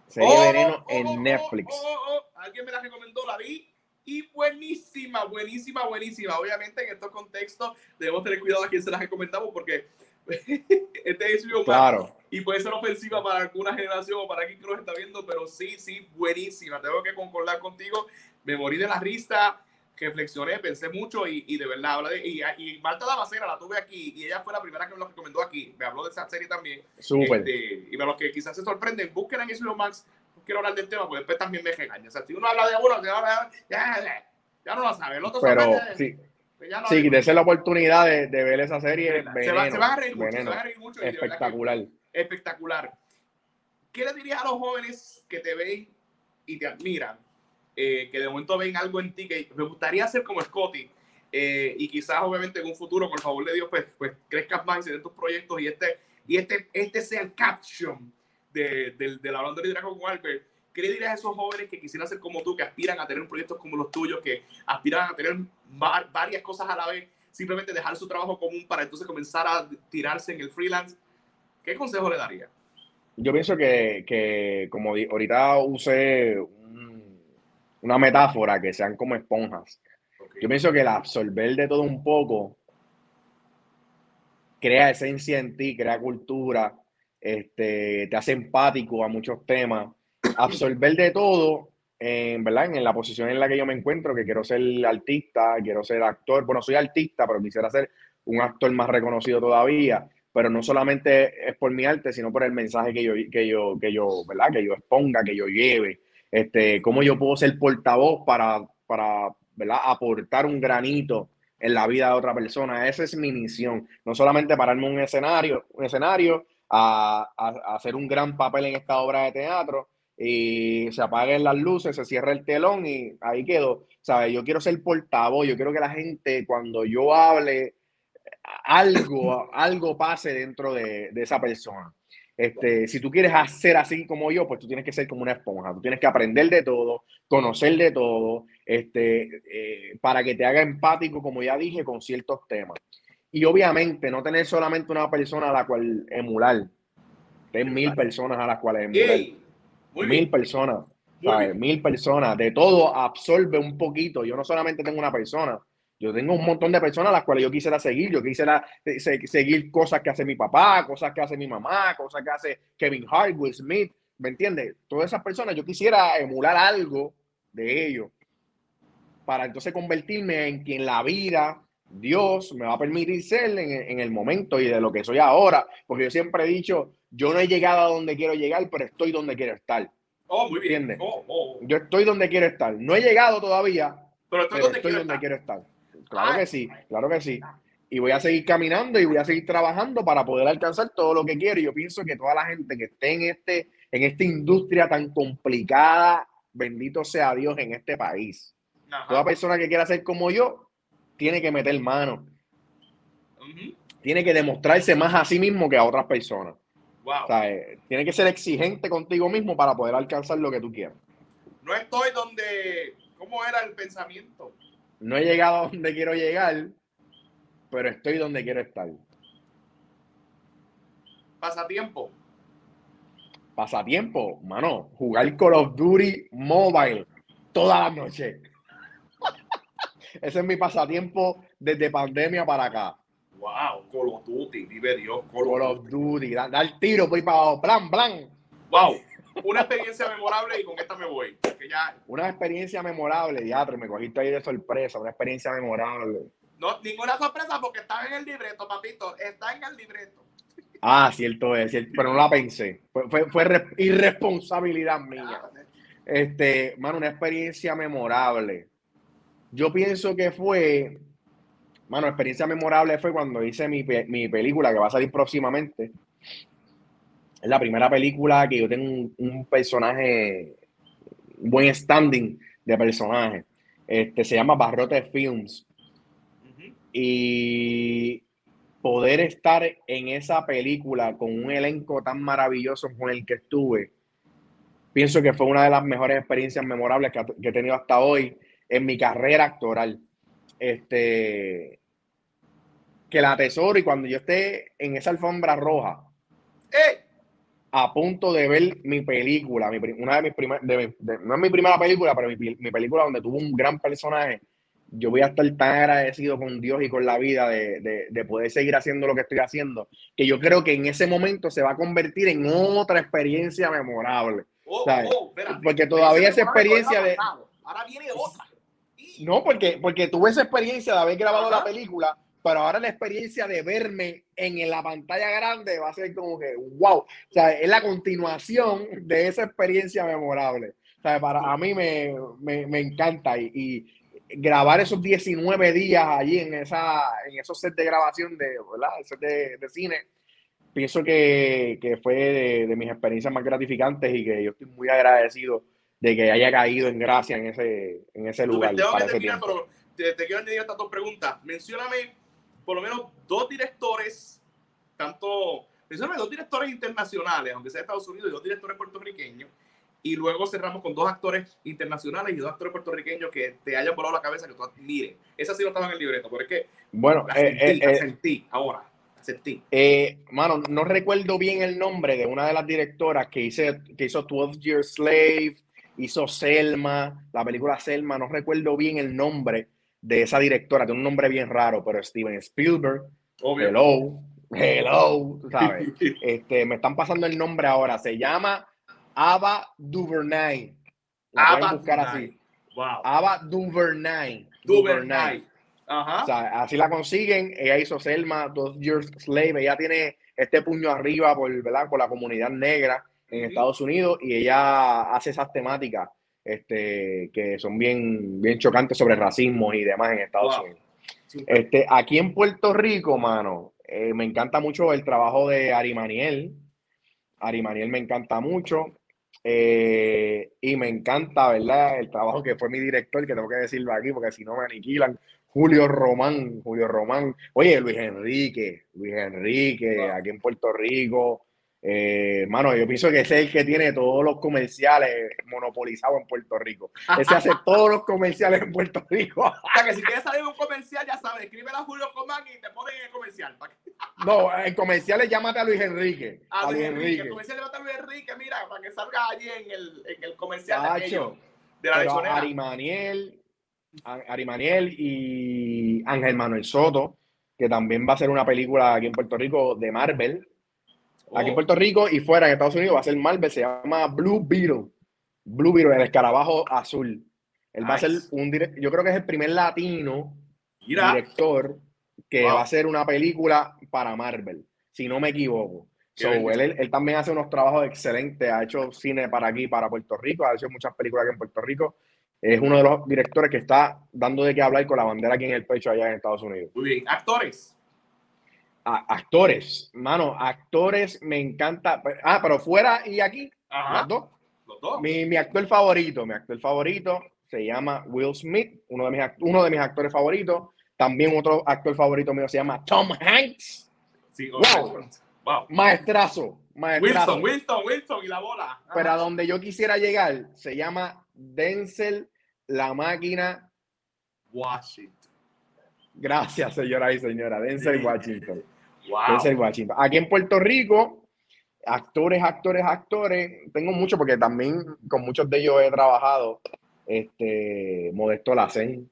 Serie Oh, Veneno oh, en oh, Netflix. oh, oh, oh. Alguien me la recomendó, la vi. Y buenísima, buenísima, buenísima. Obviamente en estos contextos debemos tener cuidado a quién se las recomendamos porque este es Max Claro. y puede ser ofensiva para alguna generación o para quien que nos está viendo, pero sí, sí, buenísima. Tengo que concordar contigo. Me morí de la risa, reflexioné, pensé mucho y, y de verdad, habla de, y, y Marta Damascena la tuve aquí y ella fue la primera que me lo recomendó aquí. Me habló de esa serie también. Súper. Este, y para los que quizás se sorprenden, busquen en HBO Max. Quiero hablar del tema porque después también me regaña. O sea, si uno habla de uno, ya, ya, ya, no lo sabe. El otro Pero sorprende, sí, pues ya no Sí, habla. dese la oportunidad de, de ver esa serie. se, va, se a reír mucho, se van a reír mucho. de que- Espectacular. espectacular. ¿Qué le dirías a los jóvenes que te ven y te admiran? Eh, que de momento ven algo en ti que me gustaría ser como Scotty eh, y quizás obviamente en un futuro, el favor de Dios, pues, pues crezcas más y se tus proyectos y este, y este, este sea el caption de, del de la Hablando de Liderazgo con Albert. ¿Qué le dirías a esos jóvenes que quisieran ser como tú, que aspiran a tener proyectos como los tuyos, que aspiran a tener va- varias cosas a la vez, simplemente dejar su trabajo común para entonces comenzar a tirarse en el freelance? ¿Qué consejo le daría? Yo pienso que, que como ahorita usé un- una metáfora, que sean como esponjas. Yo pienso que el absorber de todo un poco crea esencia en ti, crea cultura, este, te hace empático a muchos temas. Absorber de todo, en, ¿verdad? En la posición en la que yo me encuentro, que quiero ser artista, quiero ser actor. Bueno, soy artista, pero quisiera ser un actor más reconocido todavía. Pero no solamente es por mi arte, sino por el mensaje que yo, que yo, que yo, ¿verdad? Que yo exponga, que yo lleve. Este, cómo yo puedo ser portavoz para, para ¿verdad? aportar un granito en la vida de otra persona. Esa es mi misión. No solamente pararme un escenario, un escenario a, a- a hacer un gran papel en esta obra de teatro y se apaguen las luces, se cierra el telón y ahí quedo. ¿Sabes? Yo quiero ser portavoz, yo quiero que la gente cuando yo hable algo, algo pase dentro de, de esa persona. Este, si tú quieres hacer así como yo, pues tú tienes que ser como una esponja. Tú tienes que aprender de todo, conocer de todo, este, eh, para que te haga empático, como ya dije, con ciertos temas. Y obviamente no tener solamente una persona a la cual emular. Ten mil personas a las cuales emular. mil personas. Mil personas. De todo absorbe un poquito. Yo no solamente tengo una persona. Yo tengo un montón de personas a las cuales yo quisiera seguir. Yo quisiera seguir cosas que hace mi papá, cosas que hace mi mamá, cosas que hace Kevin Hart, Will Smith. ¿Me entiendes? Todas esas personas, yo quisiera emular algo de ellos para entonces convertirme en quien la vida, Dios me va a permitir ser en, el momento y de lo que soy ahora. Porque yo siempre he dicho, yo no he llegado a donde quiero llegar, pero estoy donde quiero estar. Oh, muy bien. Oh, oh. Yo estoy donde quiero estar. No he llegado todavía, pero estoy, donde, quiero estar. Claro que sí, claro que sí. Y voy a seguir caminando y voy a seguir trabajando para poder alcanzar todo lo que quiero. Y yo pienso que toda la gente que esté en, este, en esta industria tan complicada, bendito sea Dios en este país. Toda persona que quiera ser como yo, tiene que meter mano. Tiene que demostrarse más a sí mismo que a otras personas. Eh, tiene que ser exigente contigo mismo para poder alcanzar lo que tú quieras. No estoy donde. ¿Cómo era el pensamiento? No he llegado a donde quiero llegar, pero estoy donde quiero estar. Pasatiempo. Pasatiempo, mano, jugar Call of Duty Mobile toda la noche. Ese es mi pasatiempo desde pandemia para acá. Wow, Call of Duty, vive Dios. Call, of Duty, da, el tiro, pues para plan, plan. Wow, una experiencia memorable y con esta me voy. ya... Una experiencia memorable, teatro, me cogiste ahí de sorpresa, una experiencia memorable. No, ninguna sorpresa porque está en el libreto, papito, está en el libreto. Ah, cierto es, cierto, pero no la pensé. Fue, fue, fue irresponsabilidad mía. Este, mano, una experiencia memorable. Yo pienso que fue Mano, experiencia memorable fue cuando hice mi, película que va a salir próximamente. Es la primera película que yo tengo un, personaje, un buen standing de personaje. Este, se llama Barrote Films. Y poder estar en esa película con un elenco tan maravilloso con el que estuve, pienso que fue una de las mejores experiencias memorables que, que he tenido hasta hoy en mi carrera actoral. Este, que la atesoro y cuando yo esté en esa alfombra roja, ¡eh! A punto de ver mi película, una de mis primeras, no es mi primera película, pero mi, película donde tuvo un gran personaje, yo voy a estar tan agradecido con Dios y con la vida de, poder seguir haciendo lo que estoy haciendo, que yo creo que en ese momento se va a convertir en otra experiencia memorable. Oh, oh, porque todavía esa experiencia de... Ahora viene otra. No, porque, porque tuve esa experiencia de haber grabado la película pero ahora la experiencia de verme en la pantalla grande va a ser como que, wow, o sea, es la continuación de esa experiencia memorable. O sea, para a mí me, encanta y, grabar esos 19 días allí en, esa, en esos sets de grabación de, ¿verdad? set de, cine, pienso que, fue de, mis experiencias más gratificantes y que yo estoy muy agradecido de que haya caído en gracia en ese, en ese lugar. Te, te, quiero añadir estas dos preguntas. Mencióname por lo menos dos directores, tanto, dos directores internacionales, aunque sea de Estados Unidos, y dos directores puertorriqueños, y luego cerramos con dos actores internacionales y dos actores puertorriqueños que te hayan volado la cabeza, que tú admires. Esa sí no estaba en el libreto, pero es que bueno, la sentí, eh, eh, sentí ahora. Sentí. Eh, mano, no recuerdo bien el nombre de una de las directoras que, hice, que hizo 12 Years Slave, hizo Selma, la película Selma, no recuerdo bien el nombre, de esa directora, tiene un nombre bien raro, pero Steven Spielberg, hello, hello, sabes. este, me están pasando el nombre ahora, se llama Ava DuVernay. La Ava buscar así. Wow. Ava DuVernay. DuVernay. Ajá. O sea, así la consiguen. Ella hizo Selma, Dos Years Slave. Ella tiene este puño arriba por, ¿verdad? por la comunidad negra en Estados Unidos y ella hace esas temáticas este, que son bien, bien chocantes sobre racismo y demás en Estados Unidos. Este, aquí en Puerto Rico, mano, eh, me encanta mucho el trabajo de Ari Maniel. Ari Maniel me encanta mucho. Eh, y me encanta, ¿verdad? El trabajo que fue mi director, que tengo que decirlo aquí, porque si no me aniquilan. Julio Román, Julio Román. Oye, Luis Enrique, Luis Enrique, aquí en Puerto Rico. Eh, mano, yo pienso que ese es el que tiene todos los comerciales monopolizados en Puerto Rico. Ese hace todos los comerciales en Puerto Rico. o sea, que si quieres salir un comercial, ya sabes, escríbele a Julio Comán y te ponen en el comercial. no, en comerciales llámate a Luis Enrique. A, Luis Enrique. En comercial llámate a Luis Enrique, mira, para que salga allí en el, en el comercial de, de la Pero Arimaniel, Arimaniel y Ángel Manuel Soto, que también va a ser una película aquí en Puerto Rico de Marvel Aquí en. Puerto Rico y fuera en Estados Unidos va a ser Marvel, se llama Blue Beetle. Blue Beetle, el escarabajo azul. Él va a ser un yo creo que es el primer latino director que va a hacer una película para Marvel, si no me equivoco. él, también hace unos trabajos excelentes, ha hecho cine para aquí, para Puerto Rico, ha hecho muchas películas aquí en Puerto Rico. Es uno de los directores que está dando de qué hablar con la bandera aquí en el pecho allá en Estados Unidos. Muy bien, actores actores, mano, actores me encanta. Ah, pero fuera y aquí, los dos. Mi, mi, actor favorito, mi actor favorito se llama Will Smith, uno de mis, uno de mis actores favoritos. También otro actor favorito mío se llama Tom Hanks. Sí, wow. wow. Maestrazo, maestrazo. Wilson, Wilson, Wilson y la bola. Pero a donde yo quisiera llegar se llama Denzel, la máquina Washington. Gracias, señora y señora. Denzel Washington. Washington. Aquí en Puerto Rico, actores, actores, actores, tengo muchos porque también con muchos de ellos he trabajado. Este, Modesto Lacen,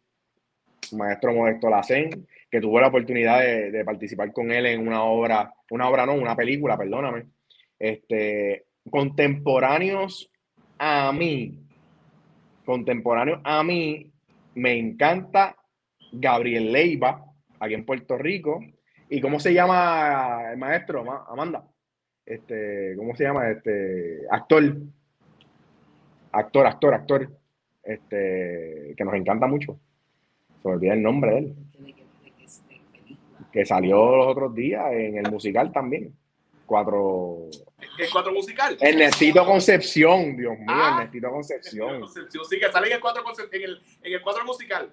maestro Modesto Lacen, que tuve la oportunidad de, participar con él en una obra, una obra no, una película, perdóname. Este, contemporáneos a mí, contemporáneos a mí, me encanta Gabriel Leiva, aquí en Puerto Rico. ¿Y cómo se llama el maestro, Amanda? Este, ¿cómo se llama? Este, actor. Actor, actor, actor. Este, que nos encanta mucho. Se me olvida el nombre de él. Que salió los otros días en el musical también. Cuatro. ¿El cuatro musical? Ernestito Concepción, Dios mío, ah, Ernestito Concepción. Concepción. Sí, que sale en el cuatro, en el, en el cuatro musical.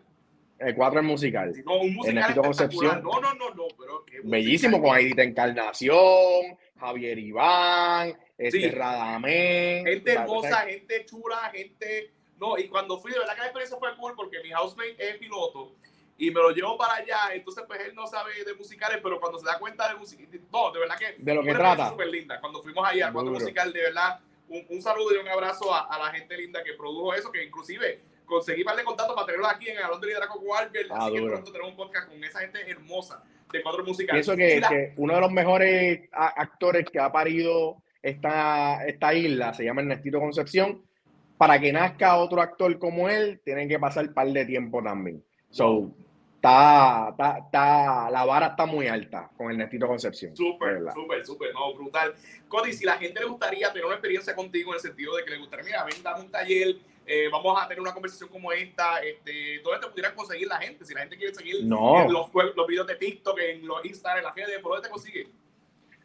El 4 es musical. No, un musical Concepción. No, no, no, no, pero Bellísimo, con Aidita Encarnación, Javier Iván, este Radamé. Gente hermosa, gente chula, gente... No, y cuando fui, de verdad que la experiencia fue cool porque mi housemate es piloto y me lo llevo para allá, entonces pues él no sabe de musicales, pero cuando se da cuenta de música, no, de verdad que... De lo que trata. Súper linda. Cuando fuimos allá, cuando musical, de verdad, un, un, saludo y un abrazo a, a la gente linda que produjo eso, que inclusive conseguí par de contactos para tenerlos aquí en Alon de Liderazgo Walker. Ah, así que pronto tenemos un podcast con esa gente hermosa de cuatro musicales. Pienso que, que uno de los mejores actores que ha parido esta, esta isla se llama Ernestito Concepción. Para que nazca otro actor como él, tienen que pasar un par de tiempo también. So, está, está, está, la vara está muy alta con Ernestito Concepción. Súper, súper, súper, no, brutal. Cody, si la gente le gustaría tener una experiencia contigo en el sentido de que le gustaría, mira, ven, dame un taller, eh, vamos a tener una conversación como esta, este, todo esto pudieran conseguir la gente. Si la gente quiere seguir los, los videos de TikTok, en los Instagram, en la redes, ¿por dónde te consigue?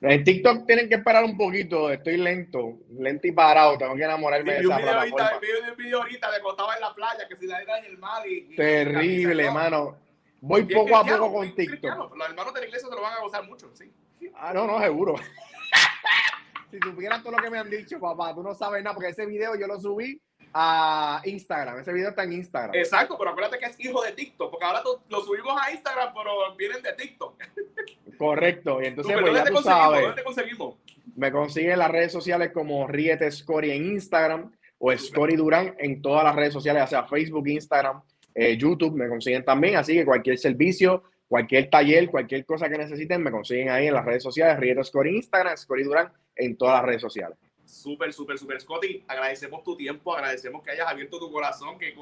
En TikTok tienen que esperar un poquito, estoy lento, lento y parado, tengo que enamorarme de esa ahorita, vi un video ahorita de costaba en la playa, que si la era en el mar y... Terrible, hermano. Voy poco a poco con TikTok. Los hermanos de la iglesia se lo van a gozar mucho, sí. Ah, no, no, seguro. si supieran todo lo que me han dicho, papá, tú no sabes nada, porque ese video yo lo subí a Instagram. Ese video está en Instagram. Exacto, pero acuérdate que es hijo de TikTok, porque ahora lo subimos a Instagram, pero vienen de TikTok. Correcto, y entonces pues, ya tú sabes, ¿dónde te conseguimos? Me consiguen en las redes sociales como Riete Scory en Instagram o Scory Durán en todas las redes sociales, ya sea Facebook, Instagram, eh, YouTube, me consiguen también, así que cualquier servicio, cualquier taller, cualquier cosa que necesiten, me consiguen ahí en las redes sociales, Riete Scory Instagram, Scory Durán en todas las redes sociales. Súper, súper, súper, Scotty. Agradecemos tu tiempo, agradecemos que hayas abierto tu corazón, que,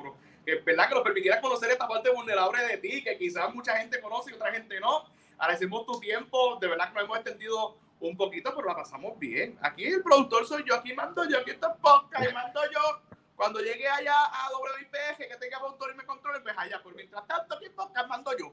que, ¿verdad? que nos permitieras conocer esta parte vulnerable de ti, que quizás mucha gente conoce y otra gente no. Agradecemos tu tiempo, de verdad que nos hemos extendido un poquito, pero la pasamos bien. Aquí el productor soy yo, aquí mando yo, aquí está podcast y mando yo. Cuando llegue allá a WIPG, que tenga autor y me controle, pues allá. Por mientras tanto, aquí podcast mando yo.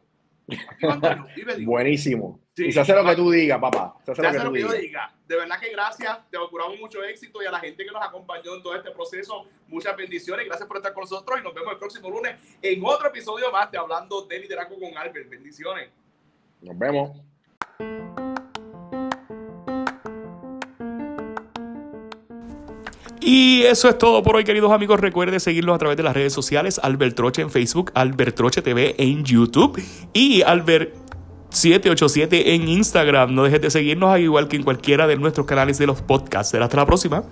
Buenísimo. Y se hace lo que tú digas, papá. Se hace, lo, que, yo diga. De verdad que gracias. Te auguramos mucho éxito y a la gente que nos acompañó en todo este proceso, muchas bendiciones. Gracias por estar con nosotros y nos vemos el próximo lunes en otro episodio más de Hablando de Liderazgo con Albert. Bendiciones. Nos vemos. Y eso es todo por hoy, queridos amigos. Recuerden seguirnos a través de las redes sociales. Albert Troche en Facebook, Albert Troche TV en YouTube y Albert 787 en Instagram. No dejes de seguirnos, igual que en cualquiera de nuestros canales de los podcasts. Hasta la próxima.